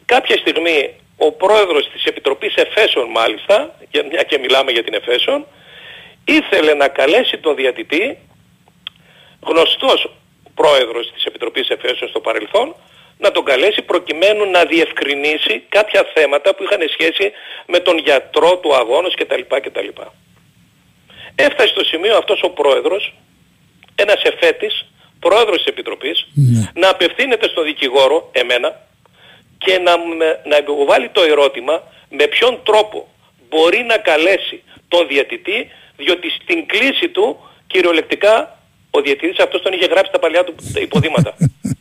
[SPEAKER 3] κάποια στιγμή ο πρόεδρος της Επιτροπής Εφέσεων μάλιστα, μια και μιλάμε για την Εφέσεων, ήθελε να καλέσει τον διατητή, γνωστός πρόεδρος της Επιτροπής Εφέσεων στο παρελθόν, να τον καλέσει προκειμένου να διευκρινίσει κάποια θέματα που είχαν σχέση με τον γιατρό του αγώνος κτλ. κτλ. Έφτασε στο σημείο αυτός ο πρόεδρος, ένας εφέτης, πρόεδρος της Επιτροπής, ναι. να απευθύνεται στον δικηγόρο, εμένα, και να, να υποβάλει το ερώτημα με ποιον τρόπο μπορεί να καλέσει τον διαιτητή, διότι στην κλίση του κυριολεκτικά ο διαιτητής αυτός τον είχε γράψει τα παλιά του υποδήματα.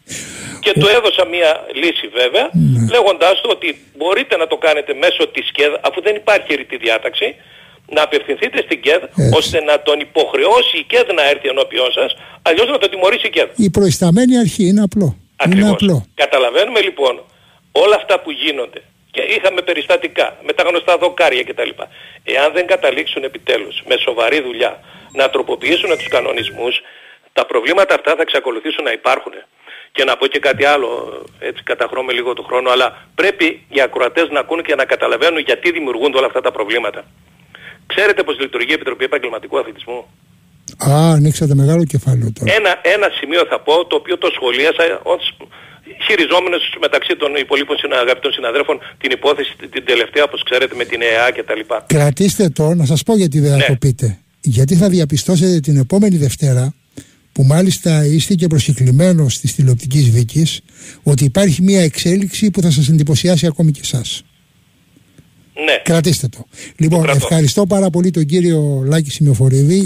[SPEAKER 3] και του έδωσα μια λύση βέβαια, ναι. λέγοντάς του ότι μπορείτε να το κάνετε μέσω της ΚΕΔ, αφού δεν υπάρχει ρητή διάταξη, να απευθυνθείτε στην ΚΕΔ ώστε να τον υποχρεώσει η ΚΕΔ να έρθει ενώπιόν σας, αλλιώς να τον τιμωρήσει η ΚΕΔ.
[SPEAKER 1] Η προϊσταμένη αρχή είναι απλό.
[SPEAKER 3] Ακριβώς.
[SPEAKER 1] Είναι απλό.
[SPEAKER 3] Καταλαβαίνουμε λοιπόν όλα αυτά που γίνονται και είχαμε περιστατικά με τα γνωστά δοκάρια κτλ. Εάν δεν καταλήξουν επιτέλους με σοβαρή δουλειά να τροποποιήσουν τους κανονισμούς, τα προβλήματα αυτά θα εξακολουθήσουν να υπάρχουν. Και να πω και κάτι άλλο, έτσι καταχρώμε λίγο το χρόνο, αλλά πρέπει οι ακροατές να ακούν και να καταλαβαίνουν γιατί δημιουργούνται όλα αυτά τα προβλήματα. Ξέρετε πώς λειτουργεί η Επιτροπή Επαγγελματικού Αθλητισμού;
[SPEAKER 1] Α, ανοίξατε μεγάλο κεφάλαιο τώρα.
[SPEAKER 3] Ένα, ένα σημείο θα πω, το οποίο το σχολίασα ως χειριζόμενος μεταξύ των υπολείπων αγαπητών συναδρέφων την υπόθεση την τελευταία, όπως ξέρετε, με την ΕΑ και τα λοιπά.
[SPEAKER 1] Κρατήστε το, να σας πω γιατί δεν θα ναι. το πείτε. Γιατί θα διαπιστώσετε την επόμενη Δευτέρα, που μάλιστα είστε και προσκεκλημένος της τηλεοπτικής δίκης, ότι υπάρχει μια εξέλιξη που θα σας εντυπωσιάσει ακόμη και εσάς.
[SPEAKER 3] Ναι.
[SPEAKER 1] Κρατήστε το. Λοιπόν, ευχαριστώ πάρα πολύ τον κύριο Λάκη Σημειοφορίδη.